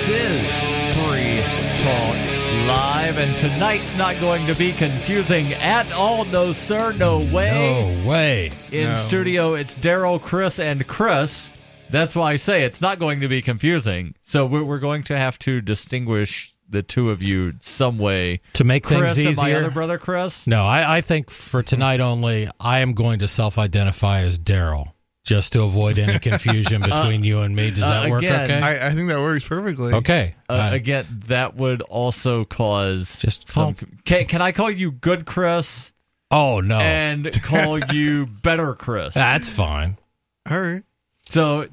This is Free Talk Live, and tonight's not going to be confusing at all. No, sir, no way. No way. In No. studio, it's Daryl, Chris, and Chris. That's why I say it's not going to be confusing. So we're, we're going to have to distinguish the two of you some way. To make Chris things and my other brother, Chris. No, I, I think for tonight only, I am going to self identify as Daryl just to avoid any confusion between you and me. Does uh, that work again, okay? I, I think that works perfectly. okay. Uh, Uh, again, that would also cause Just some. call- Can, can I call you Good Chris oh, no. and call you Better Chris? That's fine. All right. So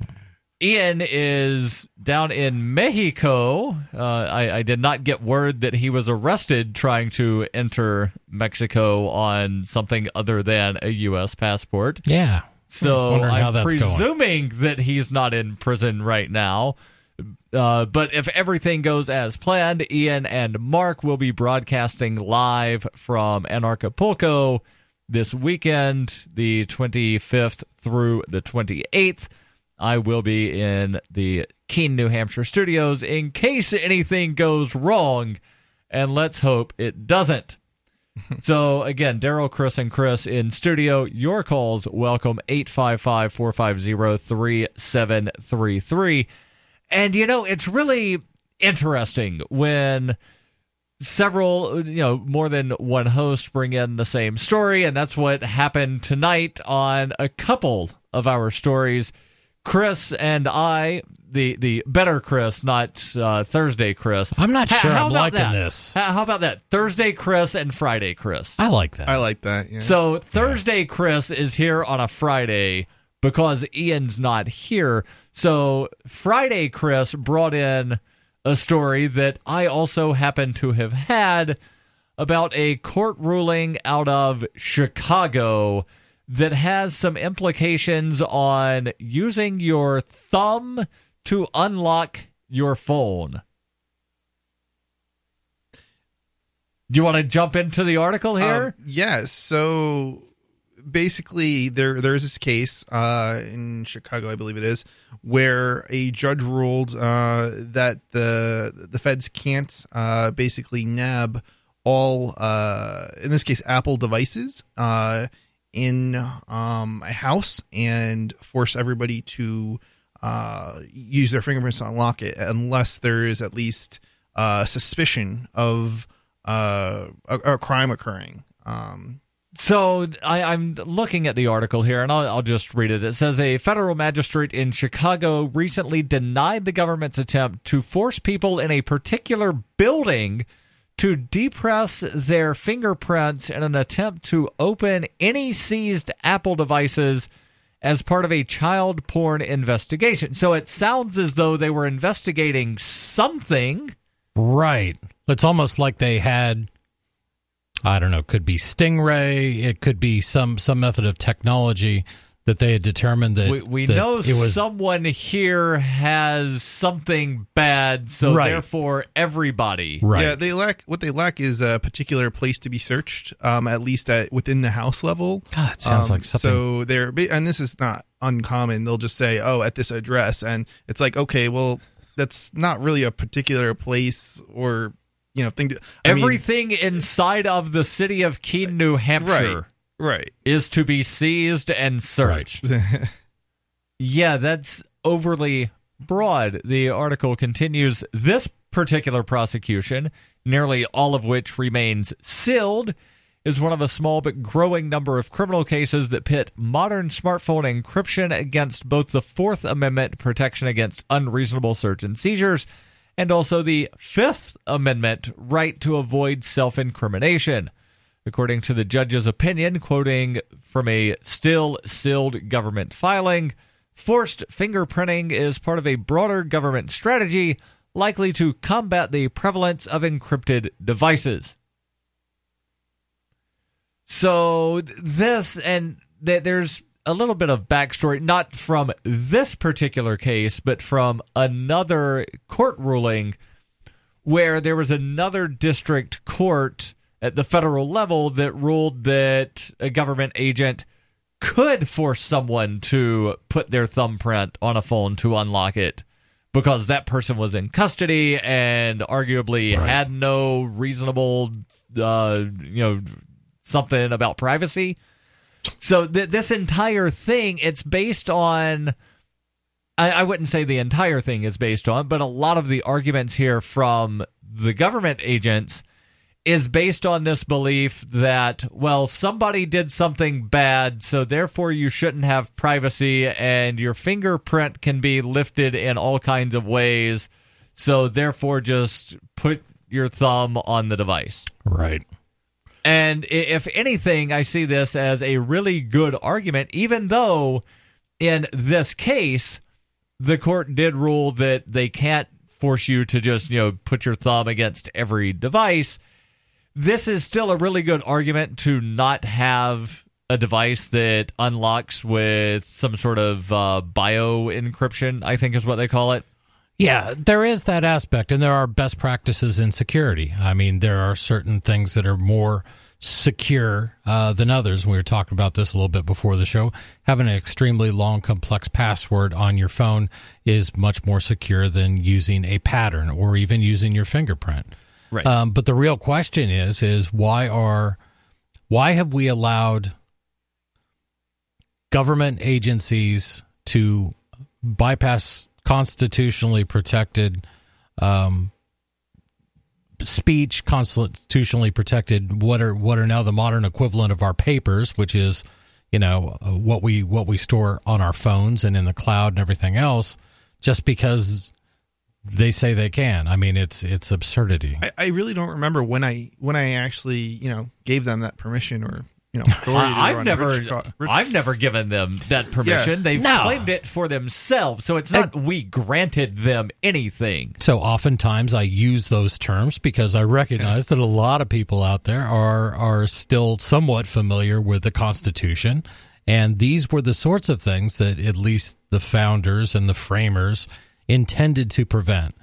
Ian is down in Mexico. Uh, I, I did not get word that he was arrested trying to enter Mexico on something other than a U.S. passport. Yeah. So I'm that's going. presuming that he's not in prison right now. Uh, but if everything goes as planned, Ian and Mark will be broadcasting live from Anarchapulco this weekend, the 25th through the 28th. I will be in the Keene, New Hampshire studios in case anything goes wrong, and let's hope it doesn't. So again, Daryl, Chris, and Chris in studio. Your calls welcome 855-450-3733. And you know, it's really interesting when several, you know, more than one host bring in the same story, and that's what happened tonight on a couple of our stories. Chris and I, the the better Chris, not uh, Thursday Chris. I'm not sure how I'm liking that? this. How how about that? Thursday Chris and Friday Chris. I like that. I like that. Yeah. So Thursday Chris is here on a Friday because Ian's not here. So Friday Chris brought in a story that I also happen to have had about a court ruling out of Chicago that has some implications on using your thumb to unlock your phone. Do you want to jump into the article here? Um, yes. So basically, there there's this case uh, in Chicago, I believe it is, where a judge ruled uh, that the the feds can't uh, basically nab all, uh, in this case, Apple devices uh, in um, a house and force everybody to uh, use their fingerprints to unlock it, unless there is at least uh, suspicion of uh, a, a crime occurring. Um, So I, I'm looking at the article here, and I'll, I'll just read it. It says a federal magistrate in Chicago recently denied the government's attempt to force people in a particular building to depress their fingerprints in an attempt to open any seized Apple devices as part of a child porn investigation. So it sounds as though they were investigating something. Right. It's almost like they had I don't know, could be Stingray, it could be some some method of technology that they had determined that We, we that know it was someone here has something bad, so Right. therefore everybody. right. Yeah, they lack what they lack is a particular place to be searched, um, at least at within the house level. God, it sounds Um, like something So they're and this is not uncommon. They'll just say, "Oh, at this address," and it's like, okay, well, that's not really a particular place or you know thing. To, I mean, Everything inside of the city of Keene, New Hampshire, right, is to be seized and searched. right. Yeah, that's overly broad. The article continues this particular prosecution, nearly all of which remains sealed, is one of a small but growing number of criminal cases that pit modern smartphone encryption against both the Fourth Amendment protection against unreasonable search and seizures and also the Fifth Amendment right to avoid self incrimination. According to the judge's opinion, quoting from a still sealed government filing, forced fingerprinting is part of a broader government strategy likely to combat the prevalence of encrypted devices. So, this, and th- there's a little bit of backstory, not from this particular case, but from another court ruling where there was another district court at the federal level that ruled that a government agent could force someone to put their thumbprint on a phone to unlock it because that person was in custody and arguably Right. had no reasonable, uh, you know, something about privacy. So th- this entire thing, it's based on. I, I wouldn't say the entire thing is based on, but a lot of the arguments here from the government agents is based on this belief that, well, somebody did something bad, so therefore you shouldn't have privacy, and your fingerprint can be lifted in all kinds of ways, so therefore just put your thumb on the device. Right. And if anything, I see this as a really good argument, even though in this case, the court did rule that they can't force you to just, you know, put your thumb against every device. This is still a really good argument to not have a device that unlocks with some sort of uh, bio encryption, I think is what they call it. Yeah, there is that aspect, and there are best practices in security. I mean, there are certain things that are more secure uh, than others. We were talking about this a little bit before the show. Having an extremely long, complex password on your phone is much more secure than using a pattern or even using your fingerprint. Right. Um, but the real question is, is why are why have we allowed government agencies to bypass constitutionally protected um, speech, constitutionally protected what are what are now the modern equivalent of our papers, which is you know uh, what we what we store on our phones and in the cloud and everything else, just because they say they can. I mean, it's it's absurdity. I, I really don't remember when I when I actually you know gave them that permission or you know I, I've never, Rich Rich- I've never given them that permission. Yeah. They've No. claimed it for themselves, so it's not we granted them anything. So oftentimes I use those terms because I recognize that a lot of people out there are are still somewhat familiar with the Constitution, and these were the sorts of things that at least the founders and the framers intended to prevent.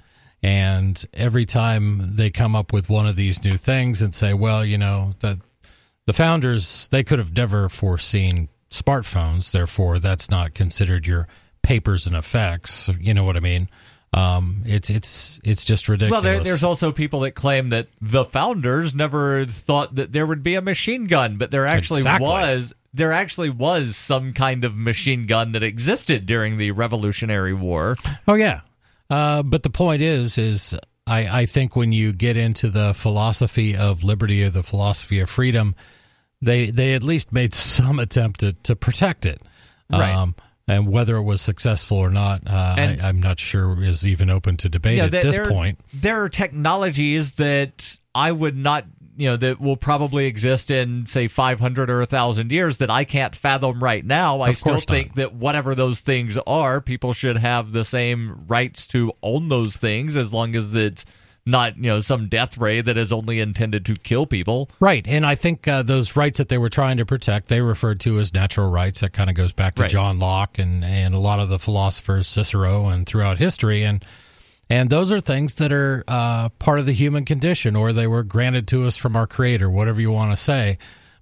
And every time they come up with one of these new things and say, well, you know, that the founders they could have never foreseen smartphones, therefore that's not considered your papers and effects. You know what I mean? Um, it's it's it's just ridiculous. Well, there, there's also people that claim that the founders never thought that there would be a machine gun, but there actually Exactly. was. There actually was some kind of machine gun that existed during the Revolutionary War. Oh yeah, uh, but the point is, is I, I think when you get into the philosophy of liberty or the philosophy of freedom, they they at least made some attempt to, to protect it. Right. and whether it was successful or not, uh, And- I, I'm not sure is even open to debate at there- this point. there are technologies that I would not, you know, that will probably exist in say 500 or 1000 years that I can't fathom right now. I still course not. think that whatever those things are, people should have the same rights to own those things as long as it's not, you know, some death ray that is only intended to kill people. Right, and I think uh, those rights that they were trying to protect, they referred to as natural rights. That kind of goes back to Right. John Locke and and a lot of the philosophers, Cicero, and throughout history, and and those are things that are uh, part of the human condition, or they were granted to us from our Creator, whatever you want to say.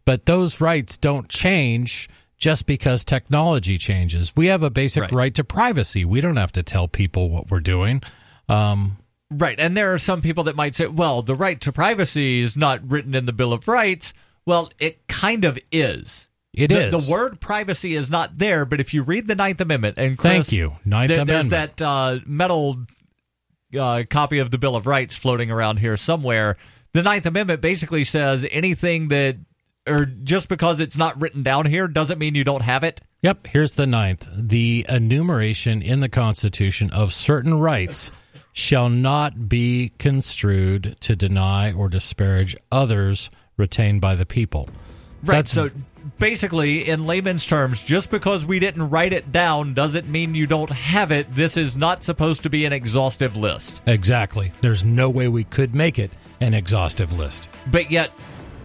But those rights don't change just because technology changes. We have a basic Right. right to privacy. We don't have to tell people what we're doing. Um, Right. And there are some people that might say, well, the right to privacy is not written in the Bill of Rights. Well, it kind of is. It the, is. The word privacy is not there, but if you read the Ninth Amendment, and Thank you. Ninth there- there's that uh, metal uh, copy of the Bill of Rights floating around here somewhere. The Ninth Amendment basically says anything that, or just because it's not written down here, doesn't mean you don't have it. Yep, here's the ninth. The enumeration in the Constitution of certain rights shall not be construed to deny or disparage others retained by the people. Right. That's- so basically, in layman's terms, just because we didn't write it down doesn't mean you don't have it. This is not supposed to be an exhaustive list. Exactly. There's no way we could make it an exhaustive list. But yet,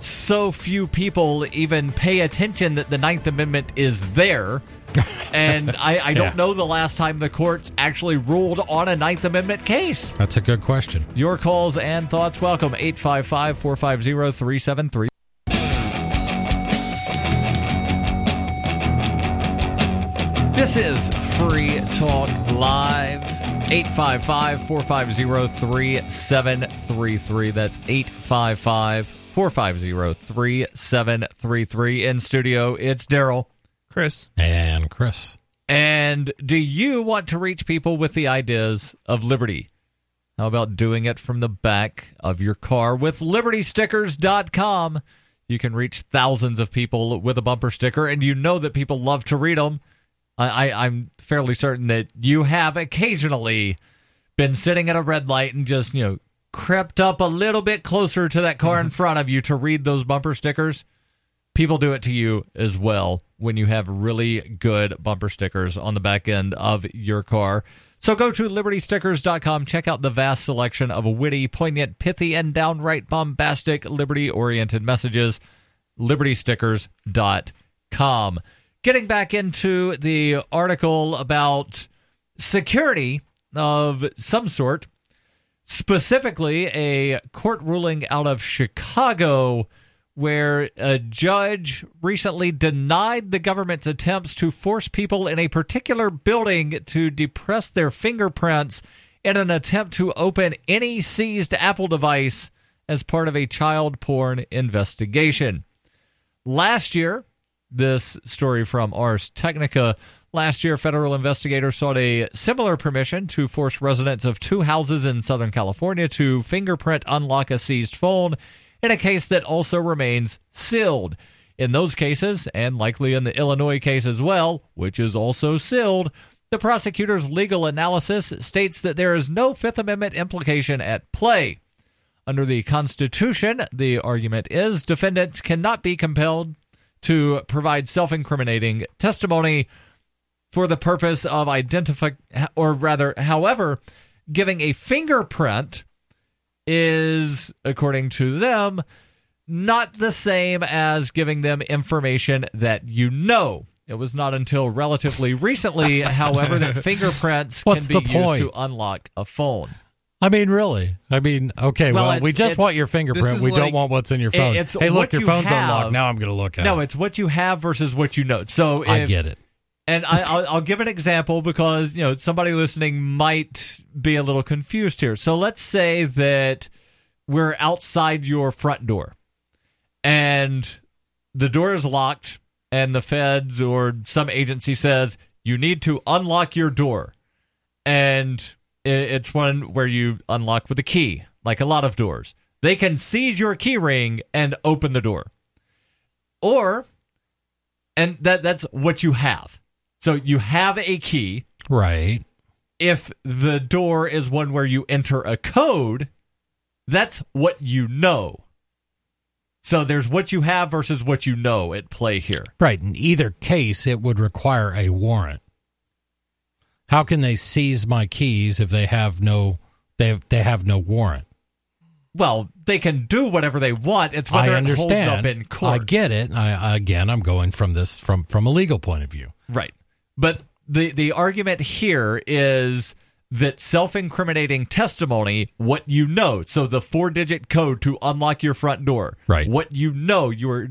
so few people even pay attention that the Ninth Amendment is there. and I, I don't Yeah. know the last time the courts actually ruled on a Ninth Amendment case. That's a good question. Your calls and thoughts welcome 855 450 373. This is Free Talk Live. 855 450 3733. That's 855 450 3733. In studio, it's Daryl. Chris. And Chris. And do you want to reach people with the ideas of liberty? How about doing it from the back of your car with libertystickers.com? You can reach thousands of people with a bumper sticker, and you know that people love to read them. I, I, I'm fairly certain that you have occasionally been sitting at a red light and just, you know, crept up a little bit closer to that car in mm-hmm. front of you to read those bumper stickers. People do it to you as well when you have really good bumper stickers on the back end of your car. So go to libertystickers.com, check out the vast selection of witty, poignant, pithy, and downright bombastic liberty oriented messages. libertystickers.com. Getting back into the article about security of some sort, specifically a court ruling out of Chicago where a judge recently denied the government's attempts to force people in a particular building to depress their fingerprints in an attempt to open any seized Apple device as part of a child porn investigation. Last year, this story from Ars Technica. Last year, federal investigators sought a similar permission to force residents of two houses in Southern California to fingerprint unlock a seized phone in a case that also remains sealed. In those cases, and likely in the Illinois case as well, which is also sealed, the prosecutor's legal analysis states that there is no Fifth Amendment implication at play. Under the Constitution, the argument is defendants cannot be compelled to provide self incriminating testimony for the purpose of identifying, or rather, however, giving a fingerprint is, according to them, not the same as giving them information that you know. It was not until relatively recently, however, that fingerprints What's can be used to unlock a phone. I mean, really? I mean, okay, Well, well, we just want your fingerprint. We like- don't want what's in your phone. it's hey, look, your you phone's have. unlocked. Now I'm going to look at No, it. it's what you have versus what you know. So I get it. And I, I'll, I'll give an example because you know somebody listening might be a little confused here. So let's say that we're outside your front door, and the door is locked, and the feds or some agency says you need to unlock your door, and it's one where you unlock with a key, like a lot of doors. They can seize your key ring and open the door, or and that that's what you have. So you have a key. Right. If the door is one where you enter a code, that's what you know. So there's what you have versus what you know at play here. Right. In either case, it would require a warrant. How can they seize my keys if they have no they have, they have no warrant? Well, they can do whatever they want. It's whether I it holds up in court. I get it. I again, I'm going from this from from a legal point of view. Right. But the the argument here is that self-incriminating testimony, what you know, so the four-digit code to unlock your front door, Right. What you know, you are,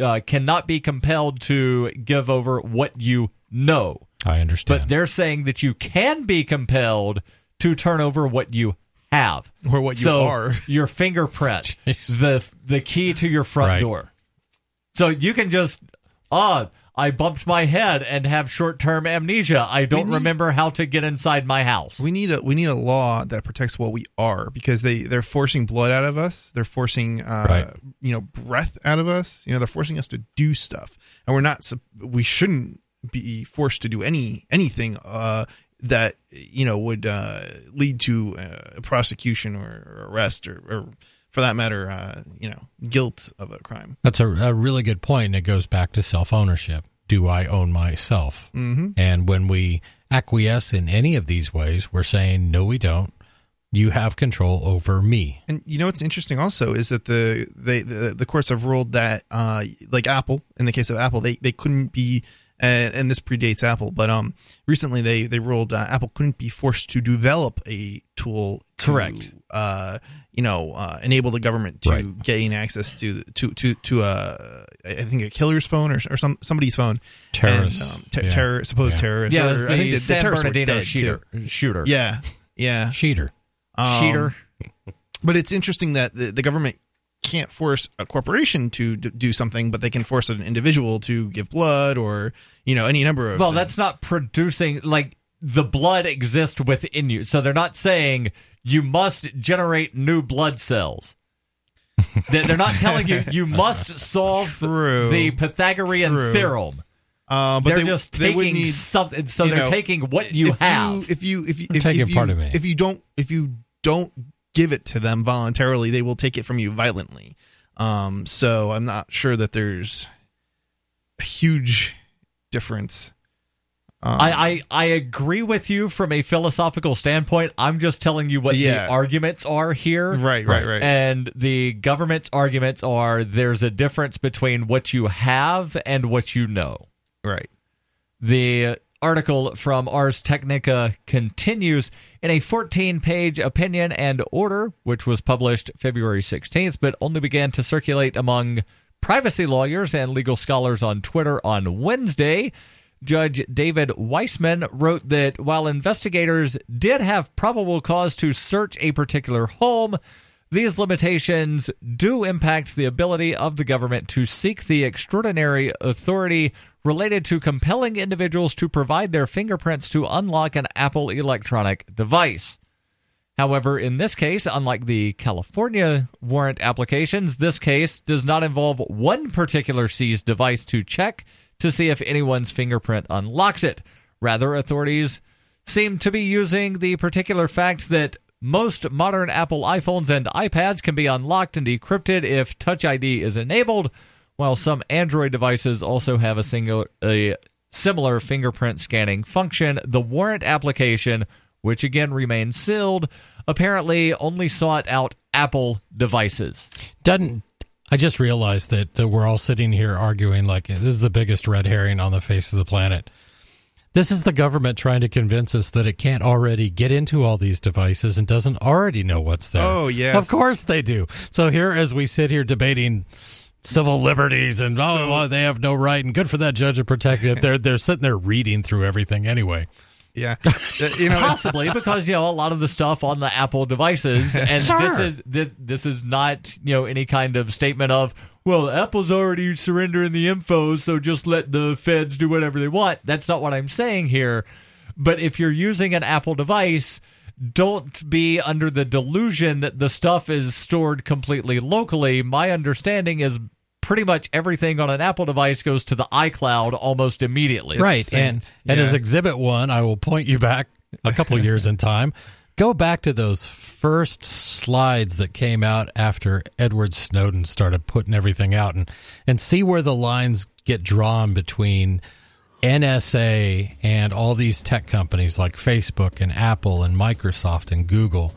uh, cannot be compelled to give over what you know. I understand. But they're saying that you can be compelled to turn over what you have Or what you so are. Your fingerprint, Jeez. the the key to your front Right. door. So you can just, ah, I bumped my head and have short term amnesia. I don't need- remember how to get inside my house. We need a we need a law that protects what we are because they they're forcing blood out of us. They're forcing uh, Right. you know breath out of us. You know they're forcing us to do stuff, and we're not. We shouldn't be forced to do any anything uh, that you know would uh, lead to uh, prosecution or arrest or, or for that matter, uh, you know, guilt of a crime. That's a, a really good point, and it goes back to self ownership. Do I own myself? Mm-hmm. And when we acquiesce in any of these ways, we're saying, no, we don't. You have control over me. And you know what's interesting also is that the they the, the courts have ruled that uh like Apple in the case of Apple they they couldn't be uh, and this predates Apple but um recently they they ruled uh, Apple couldn't be forced to develop a tool to, Correct. uh you know uh, enable the government to Right. gain access to to to to uh I think a killer's phone or, or some somebody's phone Terrorists. and, um, te- Yeah. terror supposed Yeah. terrorists yeah, or was I think the the, San the terrorists were Bernardino dead, shooter. too. shooter. yeah Yeah. Cheater. Um, Cheater. But it's interesting that the, the government can't force a corporation to d- do something, but they can force an individual to give blood or you know any number of. Well, things. that's not producing like the blood exists within you. So they're not saying you must generate new blood cells. They- they're not telling you you must solve True. the Pythagorean True. theorem. Uh, but they're they, just they would taking need, something. So they're know, taking what you if have. if you if you I'm if, taking if you, part of me. if you don't if you don't give it to them voluntarily, they will take it from you violently. Um, so I'm not sure that there's a huge difference. Um, I, I, I agree with you from a philosophical standpoint. I'm just telling you what Yeah. the arguments are here. right, right, right. And the government's arguments are there's a difference between what you have and what you know. right. The article from Ars Technica continues in a 14 page opinion and order, which was published February 16th, but only began to circulate among privacy lawyers and legal scholars on Twitter on Wednesday. Judge David Weisman wrote that while investigators did have probable cause to search a particular home, these limitations do impact the ability of the government to seek the extraordinary authority related to compelling individuals to provide their fingerprints to unlock an Apple electronic device. However, in this case, unlike the California warrant applications, this case does not involve one particular seized device to check to see if anyone's fingerprint unlocks it. Rather, authorities seem to be using the particular fact that most modern Apple iPhones and iPads can be unlocked and decrypted if Touch ID is enabled, while some Android devices also have a single a similar fingerprint scanning function. The warrant application, which again remains sealed, apparently only sought out Apple devices. Doesn't I just realized that, that we're all sitting here arguing like this is the biggest red herring on the face of the planet. This is the government trying to convince us that it can't already get into all these devices and doesn't already know what's there. Oh, yes. Of course they do. So here as we sit here debating civil liberties and oh So- well, they have no right and good for that judge to protect it. They're they're sitting there reading through everything anyway. Yeah, Uh, you know, Possibly because you know a lot of the stuff on the Apple devices, and Sure. this is this, this is not you know any kind of statement of well Apple's already surrendering the info, so just let the feds do whatever they want. That's not what I'm saying here. But if you're using an Apple device, don't be under the delusion that the stuff is stored completely locally. My understanding is pretty much everything on an Apple device goes to the iCloud almost immediately. right synced. and and as exhibit one i will point you back a couple years in time go back to those first slides that came out after edward snowden started putting everything out and and see where the lines get drawn between nsa and all these tech companies like facebook and apple and microsoft and google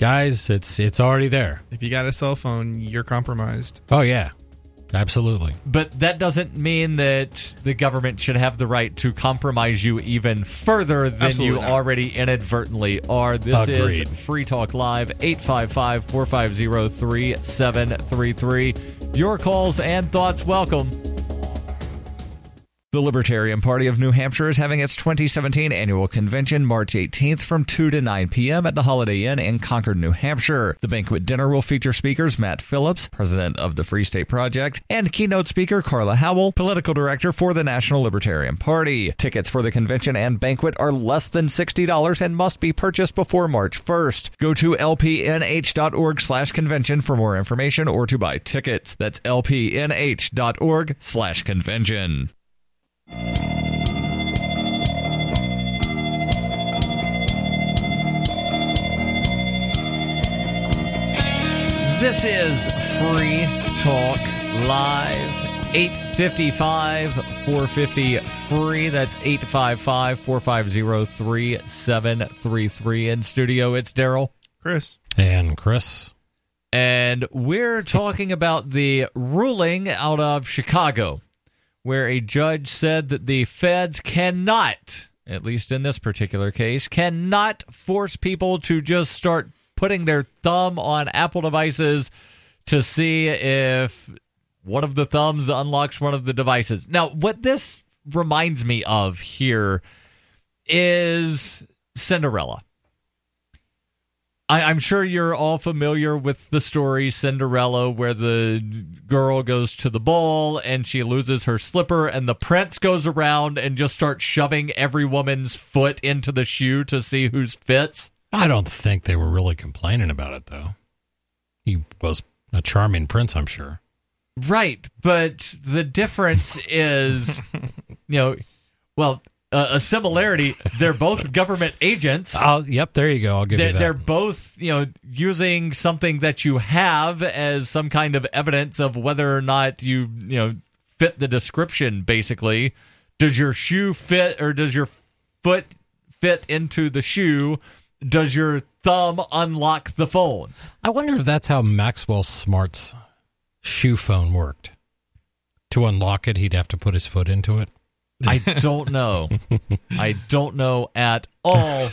guys it's it's already there if you got a cell phone, you're compromised. oh yeah absolutely But that doesn't mean that the government should have the right to compromise you even further than Absolutely you not. already inadvertently are. This Agreed. is Free Talk Live, 855 450 3733. Your calls and thoughts welcome. The Libertarian Party of New Hampshire is having its 2017 annual convention March 18th from 2 to 9 p.m. at the Holiday Inn in Concord, New Hampshire. The banquet dinner will feature speakers Matt Phillips, president of the Free State Project, and keynote speaker Carla Howell, political director for the National Libertarian Party. Tickets for the convention and banquet are less than $60 and must be purchased before March 1st. Go to lpnh.org slash convention for more information or to buy tickets. That's lpnh.org slash convention. This is Free Talk Live. 855 450 free. That's 855 450 3733. In studio, it's Daryl. Chris, and chris And we're talking about the ruling out of Chicago, where a judge said that the feds cannot, at least in this particular case, cannot force people to just start putting their thumb on Apple devices to see if one of the thumbs unlocks one of the devices. Now, what this reminds me of here is Cinderella I, I'm sure you're all familiar with the story Cinderella, where the girl goes to the ball and she loses her slipper, and the prince goes around and just starts shoving every woman's foot into the shoe to see whose fits. I don't think they were really complaining about it, though. He was a charming prince, I'm sure. Right, but the difference is, you know, well, uh, a similarity. They're both government agents. Yep, there you go. I'll give They're, you that. they're both, you know, using something that you have as some kind of evidence of whether or not you, you know, fit the description. Basically, does your shoe fit, or does your foot fit into the shoe? Does your thumb unlock the phone? I wonder if that's how Maxwell Smart's shoe phone worked. To unlock it, he'd have to put his foot into it. I don't know. I don't know at all.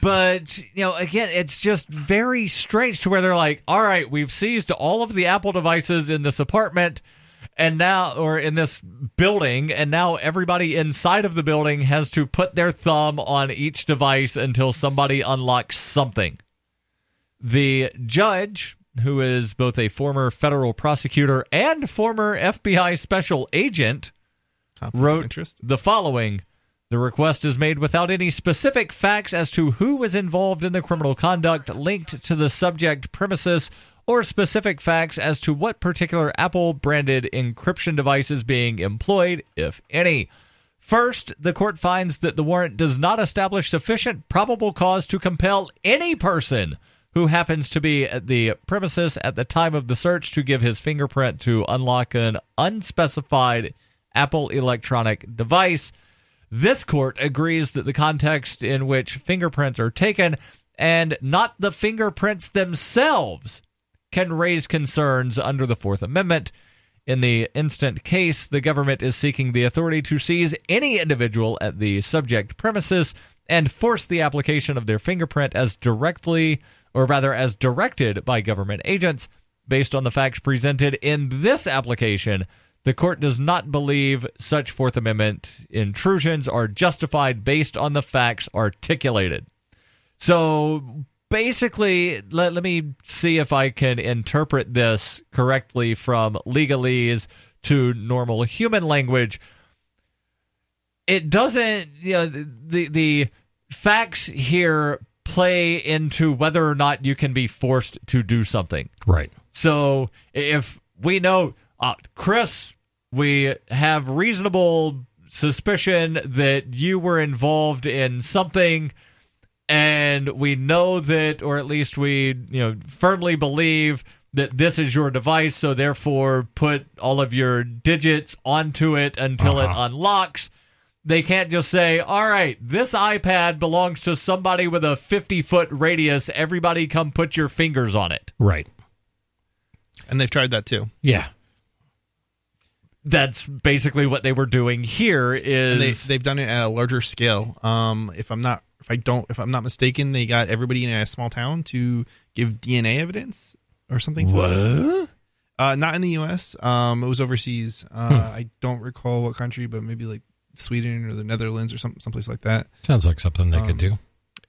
But, you know, again, it's just very strange to where they're like, all right, we've seized all of the Apple devices in this apartment and now, or in this building, and now everybody inside of the building has to put their thumb on each device until somebody unlocks something. The judge, who is both a former federal prosecutor and former FBI special agent, Conflict wrote the following The request is made without any specific facts as to who was involved in the criminal conduct linked to the subject premises or specific facts as to what particular Apple branded encryption device is being employed, if any. First, the court finds that the warrant does not establish sufficient probable cause to compel any person who happens to be at the premises at the time of the search to give his fingerprint to unlock an unspecified Apple electronic device. This court agrees that the context in which fingerprints are taken and not the fingerprints themselves can raise concerns under the Fourth Amendment. In the instant case, the government is seeking the authority to seize any individual at the subject premises and force the application of their fingerprint as directly, or rather as directed by government agents. Based on the facts presented in this application, the court does not believe such Fourth Amendment intrusions are justified based on the facts articulated. So basically, let, let me see if I can interpret this correctly from legalese to normal human language. It doesn't, you know, the, the facts here play into whether or not you can be forced to do something. Right. So if we know, uh, Chris, we have reasonable suspicion that you were involved in something, and we know that, or at least we, you know, firmly believe that this is your device. So therefore, put all of your digits onto it until it Uh-huh. unlocks. They can't just say, all right, this iPad belongs to somebody with a 50 foot radius. Everybody come put your fingers on it. Right. And they've tried that too. Yeah. That's basically what they were doing here is And they they've done it at a larger scale. Um, if I'm not if I don't if I'm not mistaken, they got everybody in a small town to give DNA evidence or something. What? Uh, not in the U.S. Um, it was overseas. Uh, I don't recall what country, but maybe like Sweden or the Netherlands or some someplace like that. Sounds like something they Um, could do.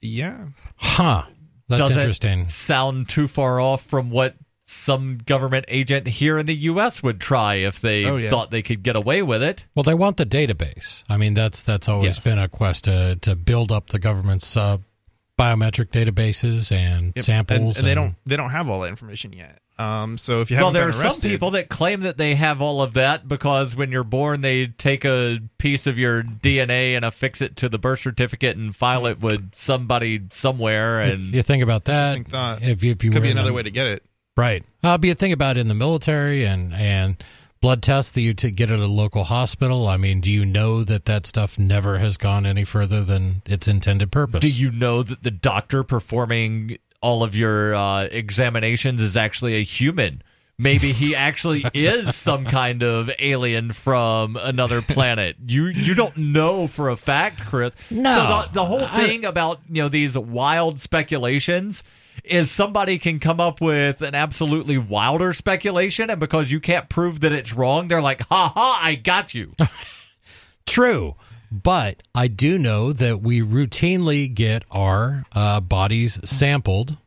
Yeah, Huh. That's doesn't interesting. sound too far off from what some government agent here in the US would try if they Oh, yeah. thought they could get away with it. Well, they want the database. I mean, that's that's always Yes. been a quest to to build up the government's uh, biometric databases and Yep. samples. and, and they don't they don't have all that information yet. Um, so if you Well, haven't there are been some people that claim that they have all of that because when you're born, they take a piece of your DNA and affix it to the birth certificate and file it with somebody somewhere. And You think about that. Interesting thought. If you, if you could be another the- way to get it. Right. Uh, be a thing about in the military and and blood tests that you to get at a local hospital. I mean, do you know that that stuff never has gone any further than its intended purpose? do you know that the doctor performing all of your uh, examinations is actually a human? Maybe he actually is some kind of alien from another planet. You you don't know for a fact, Chris. No. So the, the whole I- thing about you know these wild speculations is somebody can come up with an absolutely wilder speculation, and because you can't prove that it's wrong, they're like, "Ha ha, I got you." True. But I do know that we routinely get our uh, bodies sampled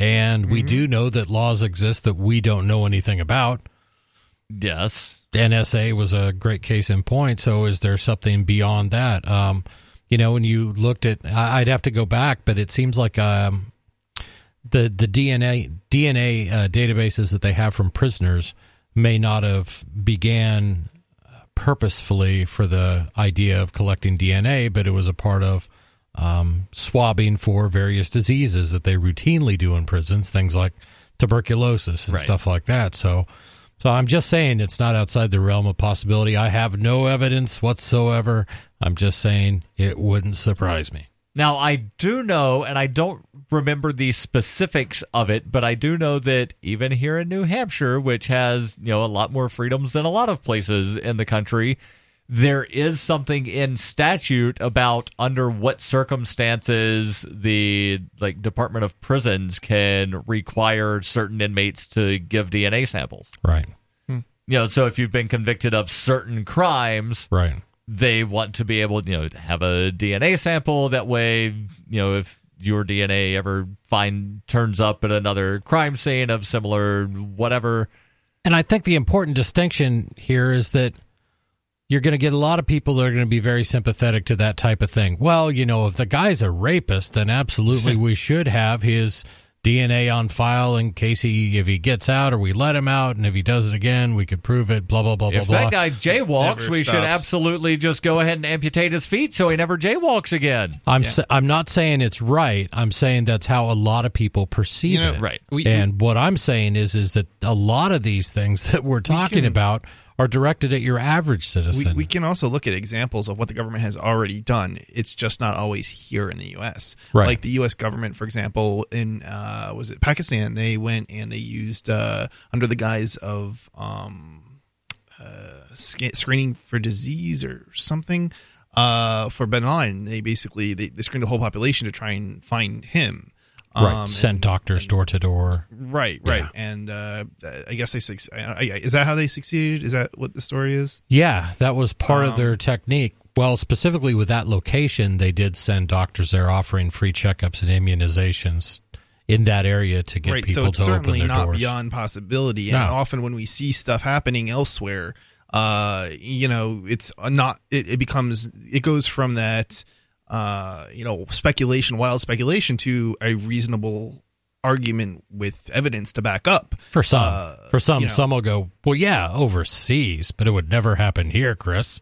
and we do know that laws exist that we don't know anything about. Yes. NSA was a great case in point. So is there something beyond that? Um, you know, when you looked at, I'd have to go back, but it seems like um, the the DNA DNA uh, databases that they have from prisoners may not have began purposefully for the idea of collecting DNA, but it was a part of um, swabbing for various diseases that they routinely do in prisons, things like tuberculosis and Right. stuff like that. So, so I'm just saying it's not outside the realm of possibility. I have no evidence whatsoever. I'm just saying it wouldn't surprise me. Now, I do know, and I don't remember the specifics of it, but I do know that even here in New Hampshire, which has, you know, a lot more freedoms than a lot of places in the country, there is something in statute about under what circumstances the like Department of Prisons can require certain inmates to give DNA samples. Right. You know, so if you've been convicted of certain crimes, Right. They want to be able, you know, to have a DNA sample. That way, you know, if your DNA ever find turns up at another crime scene of similar whatever, And I think the important distinction here is that you're going to get a lot of people that are going to be very sympathetic to that type of thing. Well, you know, if the guy's a rapist, then absolutely we should have his DNA on file in case he if he gets out or we let him out and if he does it again, we could prove it blah blah blah blah if blah. that guy jaywalks, Never we should absolutely just go ahead and amputate his feet so he never jaywalks again. I'm sa- I'm not saying it's right. I'm saying that's how a lot of people perceive You know, it. Right. We- and what I'm saying is is that a lot of these things that we're talking can- about are directed at your average citizen. we can also look at examples of what the government has already done. It's just not always here in the U.S. Right. Like the U.S. government, for example, in uh, was it Pakistan? They went and they used uh, under the guise of um, uh, screening for disease or something uh, for bin Laden. They basically they, they screened the whole population to try and find him. Right. Um, Send and- doctors door to door. Right, right, Yeah. and uh, I guess they suc- I- I- is that how they succeeded? Is that what the story is? Yeah, that was part of Um, their technique. Well, specifically with that location, they did send doctors there offering free checkups and immunizations in that area to get right, people so it's to certainly not doors. beyond possibility. And No. often when we see stuff happening elsewhere, uh, you know, it's not. It, it becomes. It goes from that, uh, you know, speculation, wild speculation, to a reasonable argument with evidence to back up. For some, Uh, for some, you know. some will go, well, yeah, overseas, but it would never happen here, Chris.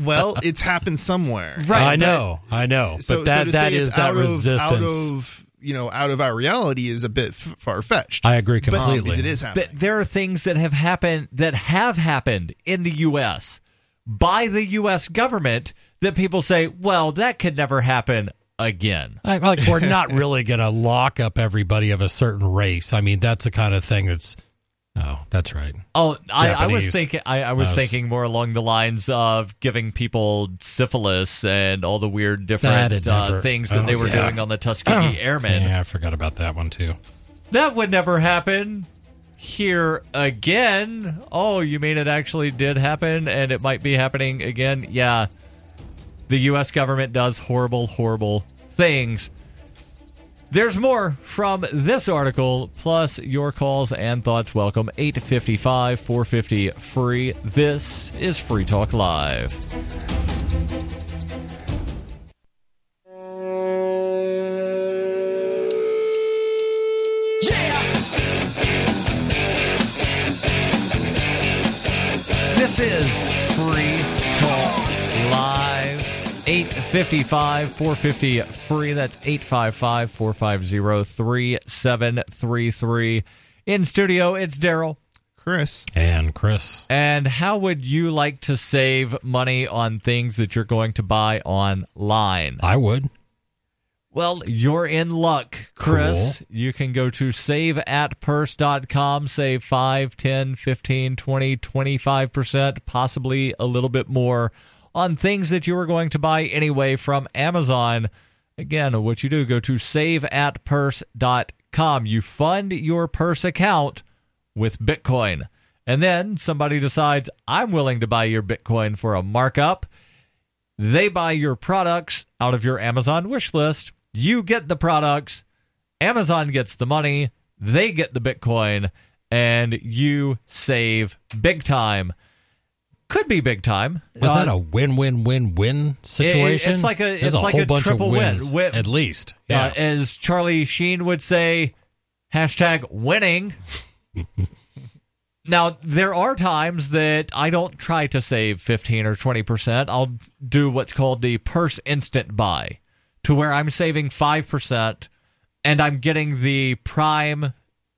Well, it's happened somewhere. Right, I know, I know, So, but that so to that say it's that out resistance. Of, out of you know, out of our reality is a bit f- far fetched. I agree completely. because it is happening. But there are things that have happened that have happened in the U.S. by the U.S. government that people say, well, that could never happen again. Like, like we're not really going to lock up everybody of a certain race. I mean, that's the kind of thing that's. Oh, that's right. Oh, I, I was thinking. I, I was thinking more along the lines of giving people syphilis and all the weird different That'd uh, things that they oh, were yeah. doing on the Tuskegee Airmen. Yeah, I forgot about that one too. That would never happen here again. Oh, you mean it actually did happen, and it might be happening again? Yeah, the U.S. government does horrible, horrible things. There's more from this article, plus your calls and thoughts. Welcome 855 450 free. This is Free Talk Live. This is Free Talk Live. 855 450 free. That's 855 450 3733. In studio, it's Daryl. Chris, And Chris, And how would you like to save money on things that you're going to buy online? I would. Well, you're in luck, Chris. You can go to saveatpurse.com, save 5, 10, 15, 20, 25%, possibly a little bit more on things that you are going to buy anyway from Amazon. Again, what you do, go to saveatpurse.com. You fund your purse account with Bitcoin. And then somebody decides, I'm willing to buy your Bitcoin for a markup. They buy your products out of your Amazon wish list. You get the products, Amazon gets the money, they get the Bitcoin, and you save big time. Could be big time. Was Uh, that a win-win-win-win situation? it's like a- There's it's a like whole a bunch triple of win. wins, Win- at least. Yeah. uh, as Charlie Sheen would say, hashtag winning. now, there are times that I don't try to save 15 or 20%. I'll do what's called the purse instant buy, to where I'm saving 5% and I'm getting the prime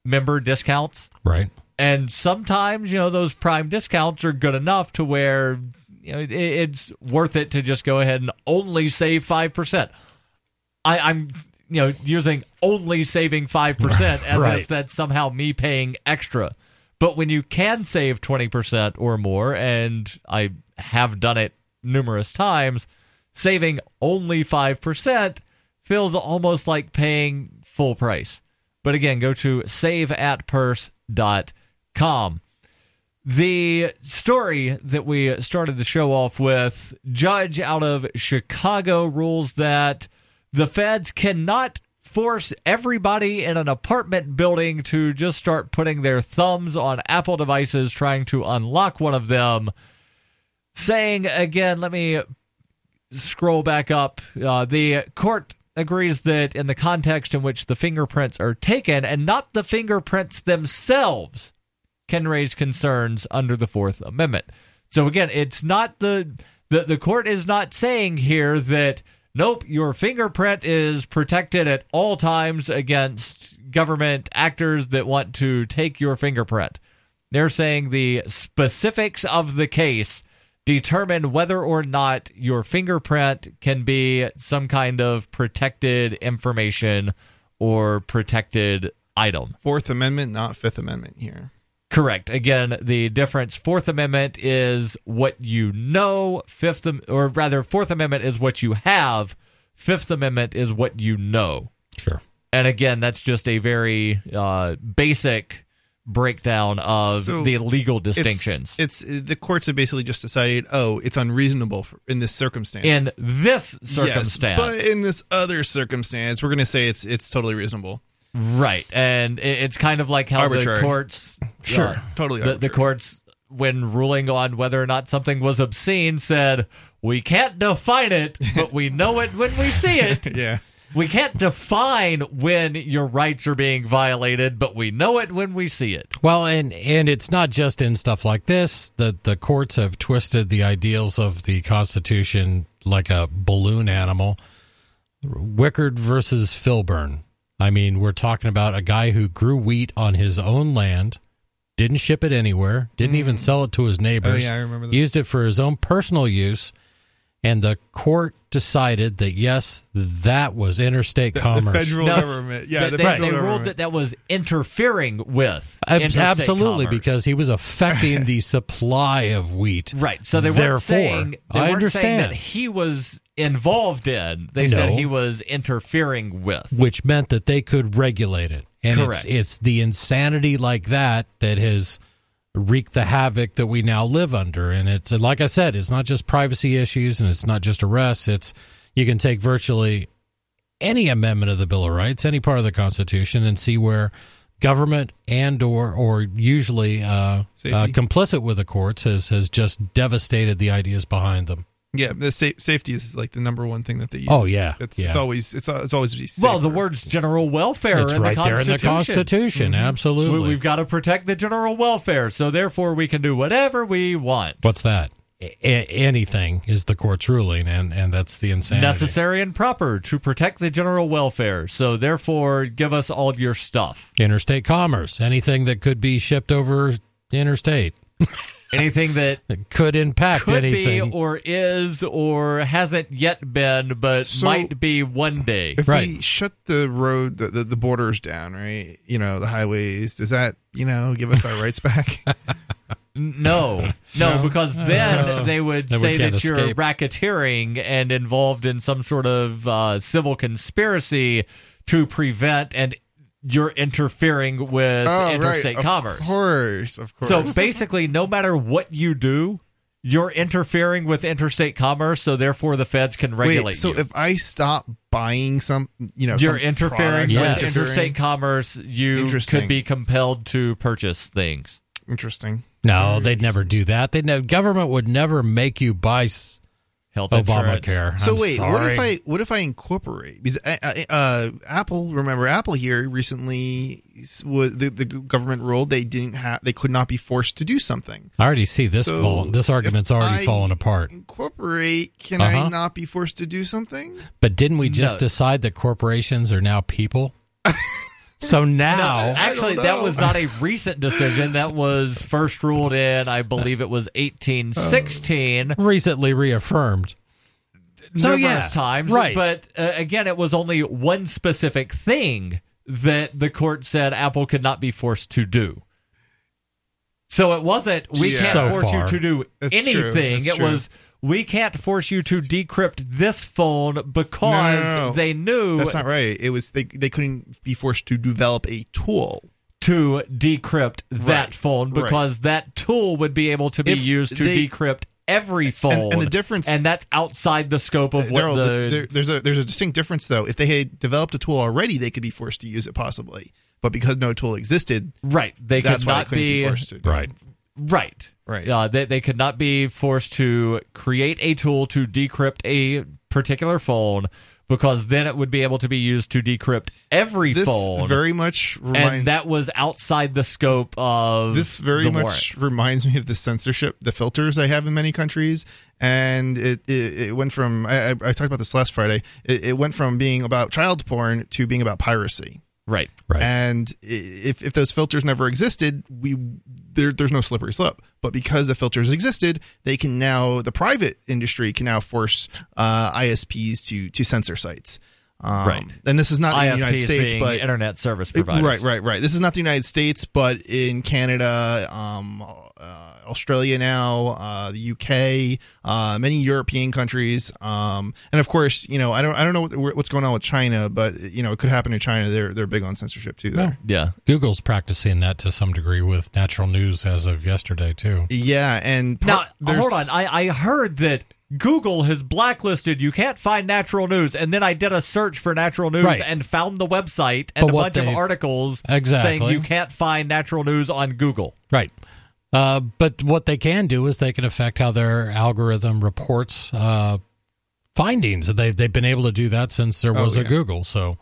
member discounts. right. And sometimes, you know, those prime discounts are good enough to where you know it, it's worth it to just go ahead and only save five percent. I, I'm you know using only saving five percent as Right. if that's somehow me paying extra. But when you can save twenty percent or more, and I have done it numerous times, saving only five percent feels almost like paying full price. But again, go to saveatpurse.com. The story that we started the show off with judge out of Chicago rules that the feds cannot force everybody in an apartment building to just start putting their thumbs on Apple devices trying to unlock one of them. Saying again, let me scroll back up. Uh, the court agrees that in the context in which the fingerprints are taken and not the fingerprints themselves can raise concerns under the Fourth Amendment. So again, it's not the the, the court is not saying here that nope, your fingerprint is protected at all times against government actors that want to take your fingerprint. They're saying the specifics of the case determine whether or not your fingerprint can be some kind of protected information or protected item. Fourth Amendment, not Fifth Amendment here. Correct. Again, the difference Fourth Amendment is what you know, Fifth or rather Fourth Amendment is what you have, Fifth Amendment is what you know. Sure. And again, that's just a very uh, basic breakdown of So the legal distinctions. It's, the courts have basically just decided, oh, it's unreasonable for, in this circumstance. in this circumstance, Yes, circumstance. but in this other circumstance, we're going to say it's it's totally reasonable. Right, and it- it's kind of like how Arbitrary. the courts, Sure. uh, Totally the, the courts, when ruling on whether or not something was obscene, said we can't define it, but we know it when we see it. Yeah. we can't define when your rights are being violated, but we know it when we see it. Well, and and it's not just in stuff like this. that the courts have twisted the ideals of the Constitution like a balloon animal. Wickard versus Filburn. I mean, we're talking about a guy who grew wheat on his own land, didn't ship it anywhere, didn't even sell it to his neighbors. Mm. Oh, yeah, I remember this. Used it for his own personal use, and the court decided that yes, that was interstate commerce. The federal No, government. Yeah, they, the they- federal they ruled government. that that was interfering with Ab- interstate Absolutely, commerce. because he was affecting the supply of wheat. Right. So they weren't saying they I weren't saying understand. that he was involved in. They said he was interfering with. which meant that they could regulate it. And Correct. it's it's the insanity like that that has wreaked the havoc that we now live under. And it's like I said, it's not just privacy issues and it's not just arrests. It's you can take virtually any amendment of the Bill of Rights, any part of the Constitution, and see where government and or or usually uh, uh, complicit with the courts has has just devastated the ideas behind them. Yeah, the sa- safety is like the number one thing that they oh, use. Oh, yeah, it's, yeah. it's always it's it's always be Well, the words general welfare It's are in right the there in Constitution. the Constitution. Mm-hmm. Absolutely. We, we've got to protect the general welfare, so therefore we can do whatever we want. What's that? A- anything is the court's ruling, and, and that's the insanity. Necessary and proper to protect the general welfare. So therefore, give us all your stuff. Interstate commerce, anything that could be shipped over interstate Anything that that could impact could anything. be or is or hasn't yet been, but So- might be one day. if Right. we shut the road the, the, the borders down, right? You know, the highways, does that, you know, give us our rights back? No, no, because then they would Then say that you're escape. racketeering and involved in some sort of uh, civil conspiracy to prevent and you're interfering with oh, interstate Of commerce. Of course, of course. So basically, no matter what you do, you're interfering with interstate commerce. So therefore, the feds can regulate Wait, so you. if I stop buying some, you know, You're some interfering product, with Yes. interfering. interstate commerce. You could be compelled to purchase things. Interesting. No, they'd never do that. They ne- government would never make you buy s- Health insurance. Obamacare. So I'm wait, what if. I what if I incorporate because uh, uh, uh, Apple remember Apple here recently was the, the government ruled they didn't have they could not be forced to do something. I already see this So, fall, this argument's already I falling apart. Incorporate, can I Uh-huh. not be forced to do something? But didn't we just No. decide that corporations are now people? so now, Actually, that was not a recent decision. That was first ruled in, I believe it was 1816. recently reaffirmed. So, numerous yeah, times. right. But uh, again, it was only one specific thing that the court said Apple could not be forced to do. So it wasn't we Yeah. can't So force far. you to do That's true. anything. It true. was we can't force you to decrypt this phone because No, no, no. they knew That's not right. It was they they couldn't be forced to develop a tool. to decrypt that Right. phone Right. because that tool would be able to be If used to they- decrypt every phone. and the difference- and that's outside the scope of uh, what Daryl, the there- there's a there's a distinct difference though. If they had developed a tool already, they could be forced to use it possibly. But because no tool existed, right. They that's could why they not couldn't be, be forced to. do it. Right. Right. Right. Uh, they, they could not be forced to create a tool to decrypt a particular phone because then it would be able to be used to decrypt every This phone. very much and that was outside the scope of this very much warrant. reminds me of the censorship, the filters I have in many countries, and it it, it went from I, I I talked about this last Friday. It, it went from being about child porn to being about piracy. Right. Right. And if if those filters never existed, we there, there's no slippery slope. But because the filters existed, they can now the private industry can now force uh, ISPs to to censor sites. Um, Right. And this is not in the United States, being but internet service it- providers. Right, right, right. This is not the United States, but in Canada, um, uh, Australia now, uh, the UK, uh, many European countries, um, and of course, you know, I don't, I don't know what, what's going on with China, but you know, it could happen in China. They're they're big on censorship too. There. Yeah. Google's practicing that to some degree with natural news as of yesterday too. Yeah, and Now, part- there's- hold on. I, I heard that Google has blacklisted you can't find natural news, and then I did a search for natural news Right. and found the website and But a bunch of articles Exactly. saying you can't find natural news on Google. Right. Uh, but what they can do is they can affect how their algorithm reports uh, findings. They they've been able to do that since there was a yeah. Google. So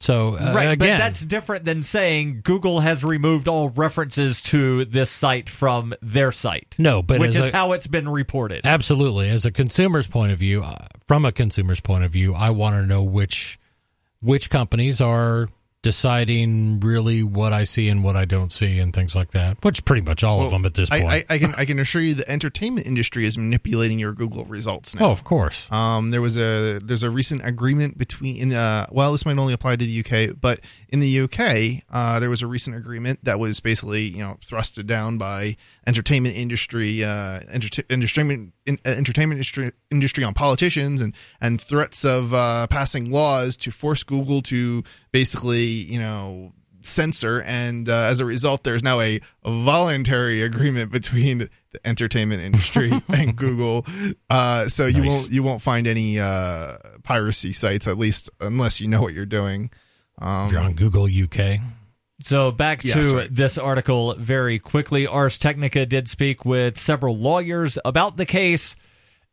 so uh, right, again, but that's different than saying Google has removed all references to this site from their site. No, but which is a- how it's been reported. Absolutely. As a consumer's point of view, uh, from a consumer's point of view, I want to know which which companies are deciding really what I see and what I don't see and things like that. Which pretty much all of them at this I, point. I, I can I can assure you the entertainment industry is manipulating your Google results now. oh, of course. Um, there was a there's a recent agreement between in uh, well this might only apply to the UK, but in the UK uh, there was a recent agreement that was basically you know thrusted down by entertainment industry uh, enter- entertainment in, uh, entertainment industry, industry on politicians and and threats of uh, passing laws to force Google to basically you know censor. And uh, as a result there's now a voluntary agreement between the entertainment industry and Google. Uh, so you won't you won't find any uh, piracy sites at least unless you know what you're doing. Um, If you're on Google UK. So back Yes, to right. this article very quickly. Ars Technica did speak with several lawyers about the case,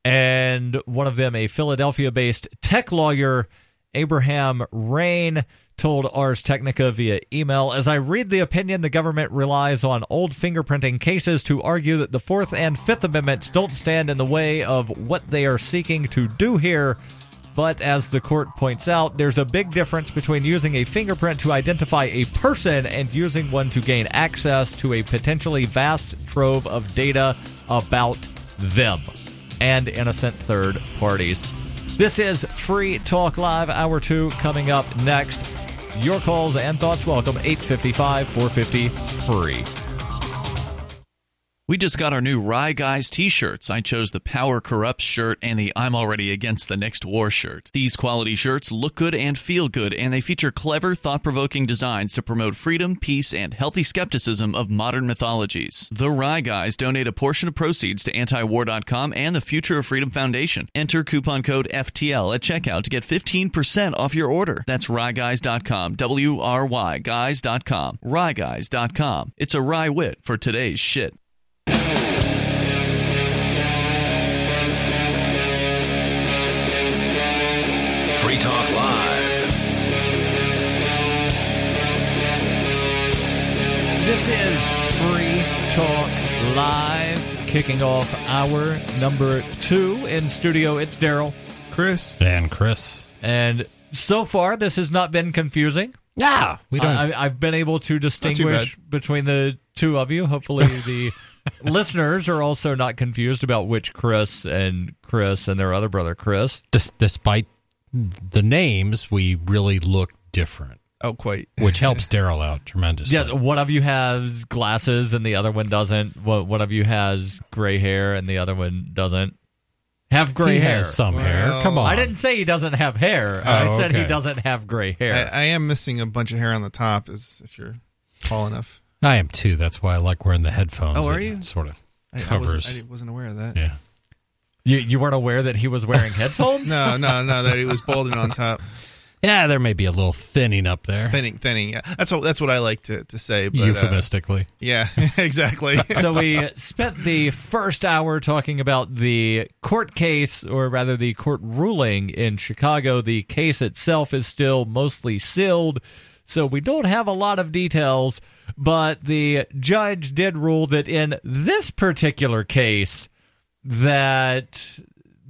and one of them, a Philadelphia-based tech lawyer, Abraham Rein, told Ars Technica via email, "As I read the opinion, the government relies on old fingerprinting cases to argue that the Fourth and Fifth Amendments don't stand in the way of what they are seeking to do here." But as the court points out, there's a big difference between using a fingerprint to identify a person and using one to gain access to a potentially vast trove of data about them and innocent third parties. This is Free Talk Live, Hour 2, coming up next. Your calls and thoughts welcome, 855 450 free. We just got our new Wry Guys t shirts. I chose the Power Corrupts shirt and the I'm Already Against the Next War shirt. These quality shirts look good and feel good, and they feature clever, thought provoking designs to promote freedom, peace, and healthy skepticism of modern mythologies. The Wry Guys donate a portion of proceeds to antiwar.com and the Future of Freedom Foundation. Enter coupon code FTL at checkout to get 15% off your order. That's wryguys.com, W R Y guys.com, wryguys.com. It's a wry wit for today's shit. This is Free Talk Live, kicking off hour number two in studio. It's Daryl. Chris. And Chris. And so far, this has not been confusing. Yeah, we don't. I, I've been able to distinguish between the two of you. Hopefully, the listeners are also not confused about which Chris and Chris and their other brother Chris. dis- despite the names, we really look different, Oh, quite. which helps Daryl out tremendously. Yeah, one of you has glasses and the other one doesn't. One one of you has gray hair and the other one doesn't have gray he hair. has some hair. Come on. I didn't say he doesn't have hair. Oh, I Oh, said he doesn't have gray hair. I, I am missing a bunch of hair on the top, as if you're tall enough. I am too. That's why I like wearing the headphones. Oh, are you? Sort of I, I covers. wasn't, I wasn't aware of that. yeah. you you weren't aware that he was wearing headphones? No, no, no. That he was balding on top, Yeah, there may be a little thinning up there, thinning, thinning. Yeah, that's what that's what I like to, to say. But, uh, euphemistically. yeah, exactly. so we spent the first hour talking about the court case, or rather the court ruling in Chicago. The case itself is still mostly sealed, so we don't have a lot of details. But the judge did rule that in this particular case, that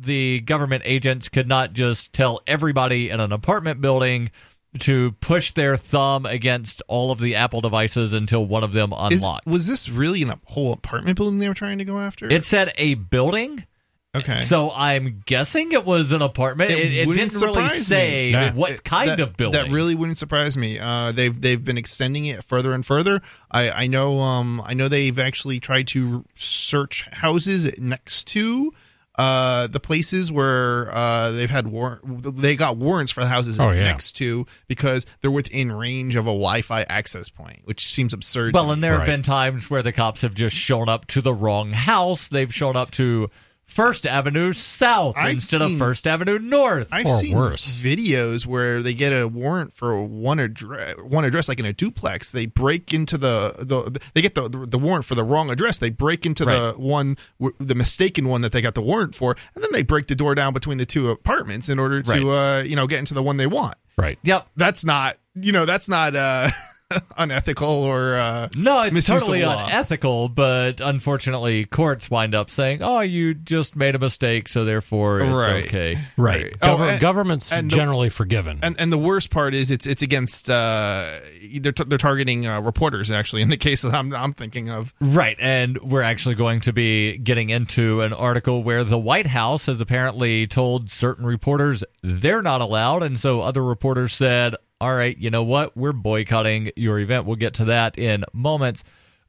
the government agents could not just tell everybody in an apartment building to push their thumb against all of the Apple devices until one of them Is, unlocked. was this really in a whole apartment building they were trying to go after? It said a building. okay. So I'm guessing it was an apartment. It, it wouldn't didn't really say. Nah. what It- kind that- of building. That really wouldn't surprise me. Uh, they've they've been extending it further and further. I, I know um I know they've actually tried to search houses next to uh the places where uh they've had war they got warrants for the houses Oh, yeah. next to because they're within range of a Wi-Fi access point, which seems absurd. to well, me. and there have been times where the cops have just shown up to the wrong house. They've shown up to First Avenue South I've instead seen- of First Avenue North. I've Or seen worse. videos where they get a warrant for one address, one address like in a duplex. They break into the, the they get the the warrant for the wrong address. They break into the one the mistaken one that they got the warrant for, and then they break the door down between the two apartments in order to uh, you know get into the one they want. Right. yep. That's not you know that's not uh, unethical or uh, No, it's misuse of totally law. unethical, but unfortunately, courts wind up saying, "Oh, you just made a mistake, so therefore it's Right. okay." Right. Oh, Gover- and- government's and the- generally forgiven. And and the worst part is it's it's against uh, they're, t- they're targeting uh, reporters actually in the case that I'm I'm thinking of. Right, and we're actually going to be getting into an article where the White House has apparently told certain reporters they're not allowed, and so other reporters said, "All right, you know what? We're boycotting your event." We'll get to that in moments.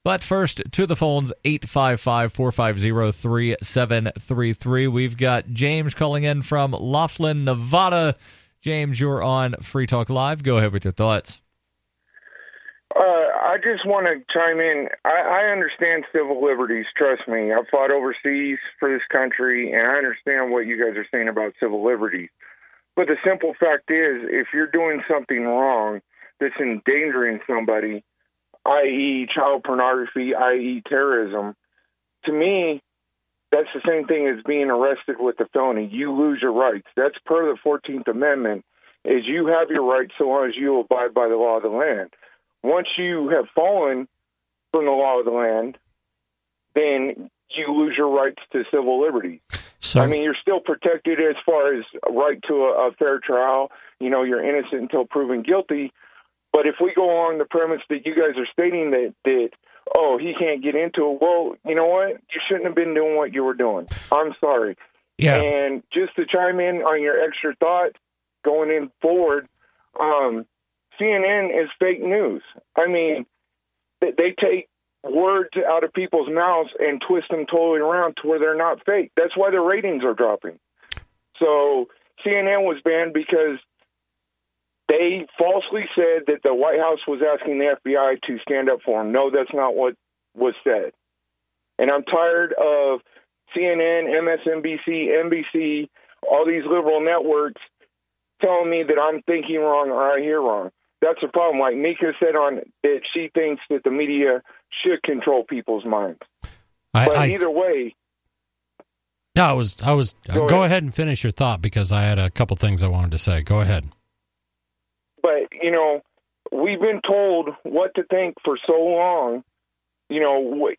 But first, to the phones, 855 450 3733. We've got James calling in from Laughlin, Nevada. James, you're on Free Talk Live. Go ahead with your thoughts. Uh, I just want to chime in. I, I understand civil liberties. Trust me. I've fought overseas for this country, and I understand what you guys are saying about civil liberties. But the simple fact is, if you're doing something wrong that's endangering somebody, i.e., child pornography, i.e., terrorism, to me, that's the same thing as being arrested with a felony. You lose your rights. That's per the 14th Amendment. Is you have your rights so long as you abide by the law of the land once you have fallen from the law of the land, then you lose your rights to civil liberties. I mean, you're still protected as far as right to a, a fair trial. You know, you're innocent until proven guilty. But if we go along the premise that you guys are stating that that oh he can't get into it, well, you know what? You shouldn't have been doing what you were doing. I'm sorry. yeah. And just to chime in on your extra thought going in forward, um, CNN is fake news. I mean, they take words out of people's mouths and twist them totally around to where they're not fake. That's why the ratings are dropping. So CNN was banned because they falsely said that the White House was asking the FBI to stand up for them. No, that's not what was said. And I'm tired of CNN, MSNBC, NBC, all these liberal networks telling me that I'm thinking wrong or I hear wrong. That's the problem. Like Mika said on that she thinks that the media should control people's minds. I, But I, either way, no, I was, I was. Go Go, ahead. ahead and finish your thought because I had a couple things I wanted to say. Go ahead. but you know, we've been told what to think for so long. You know,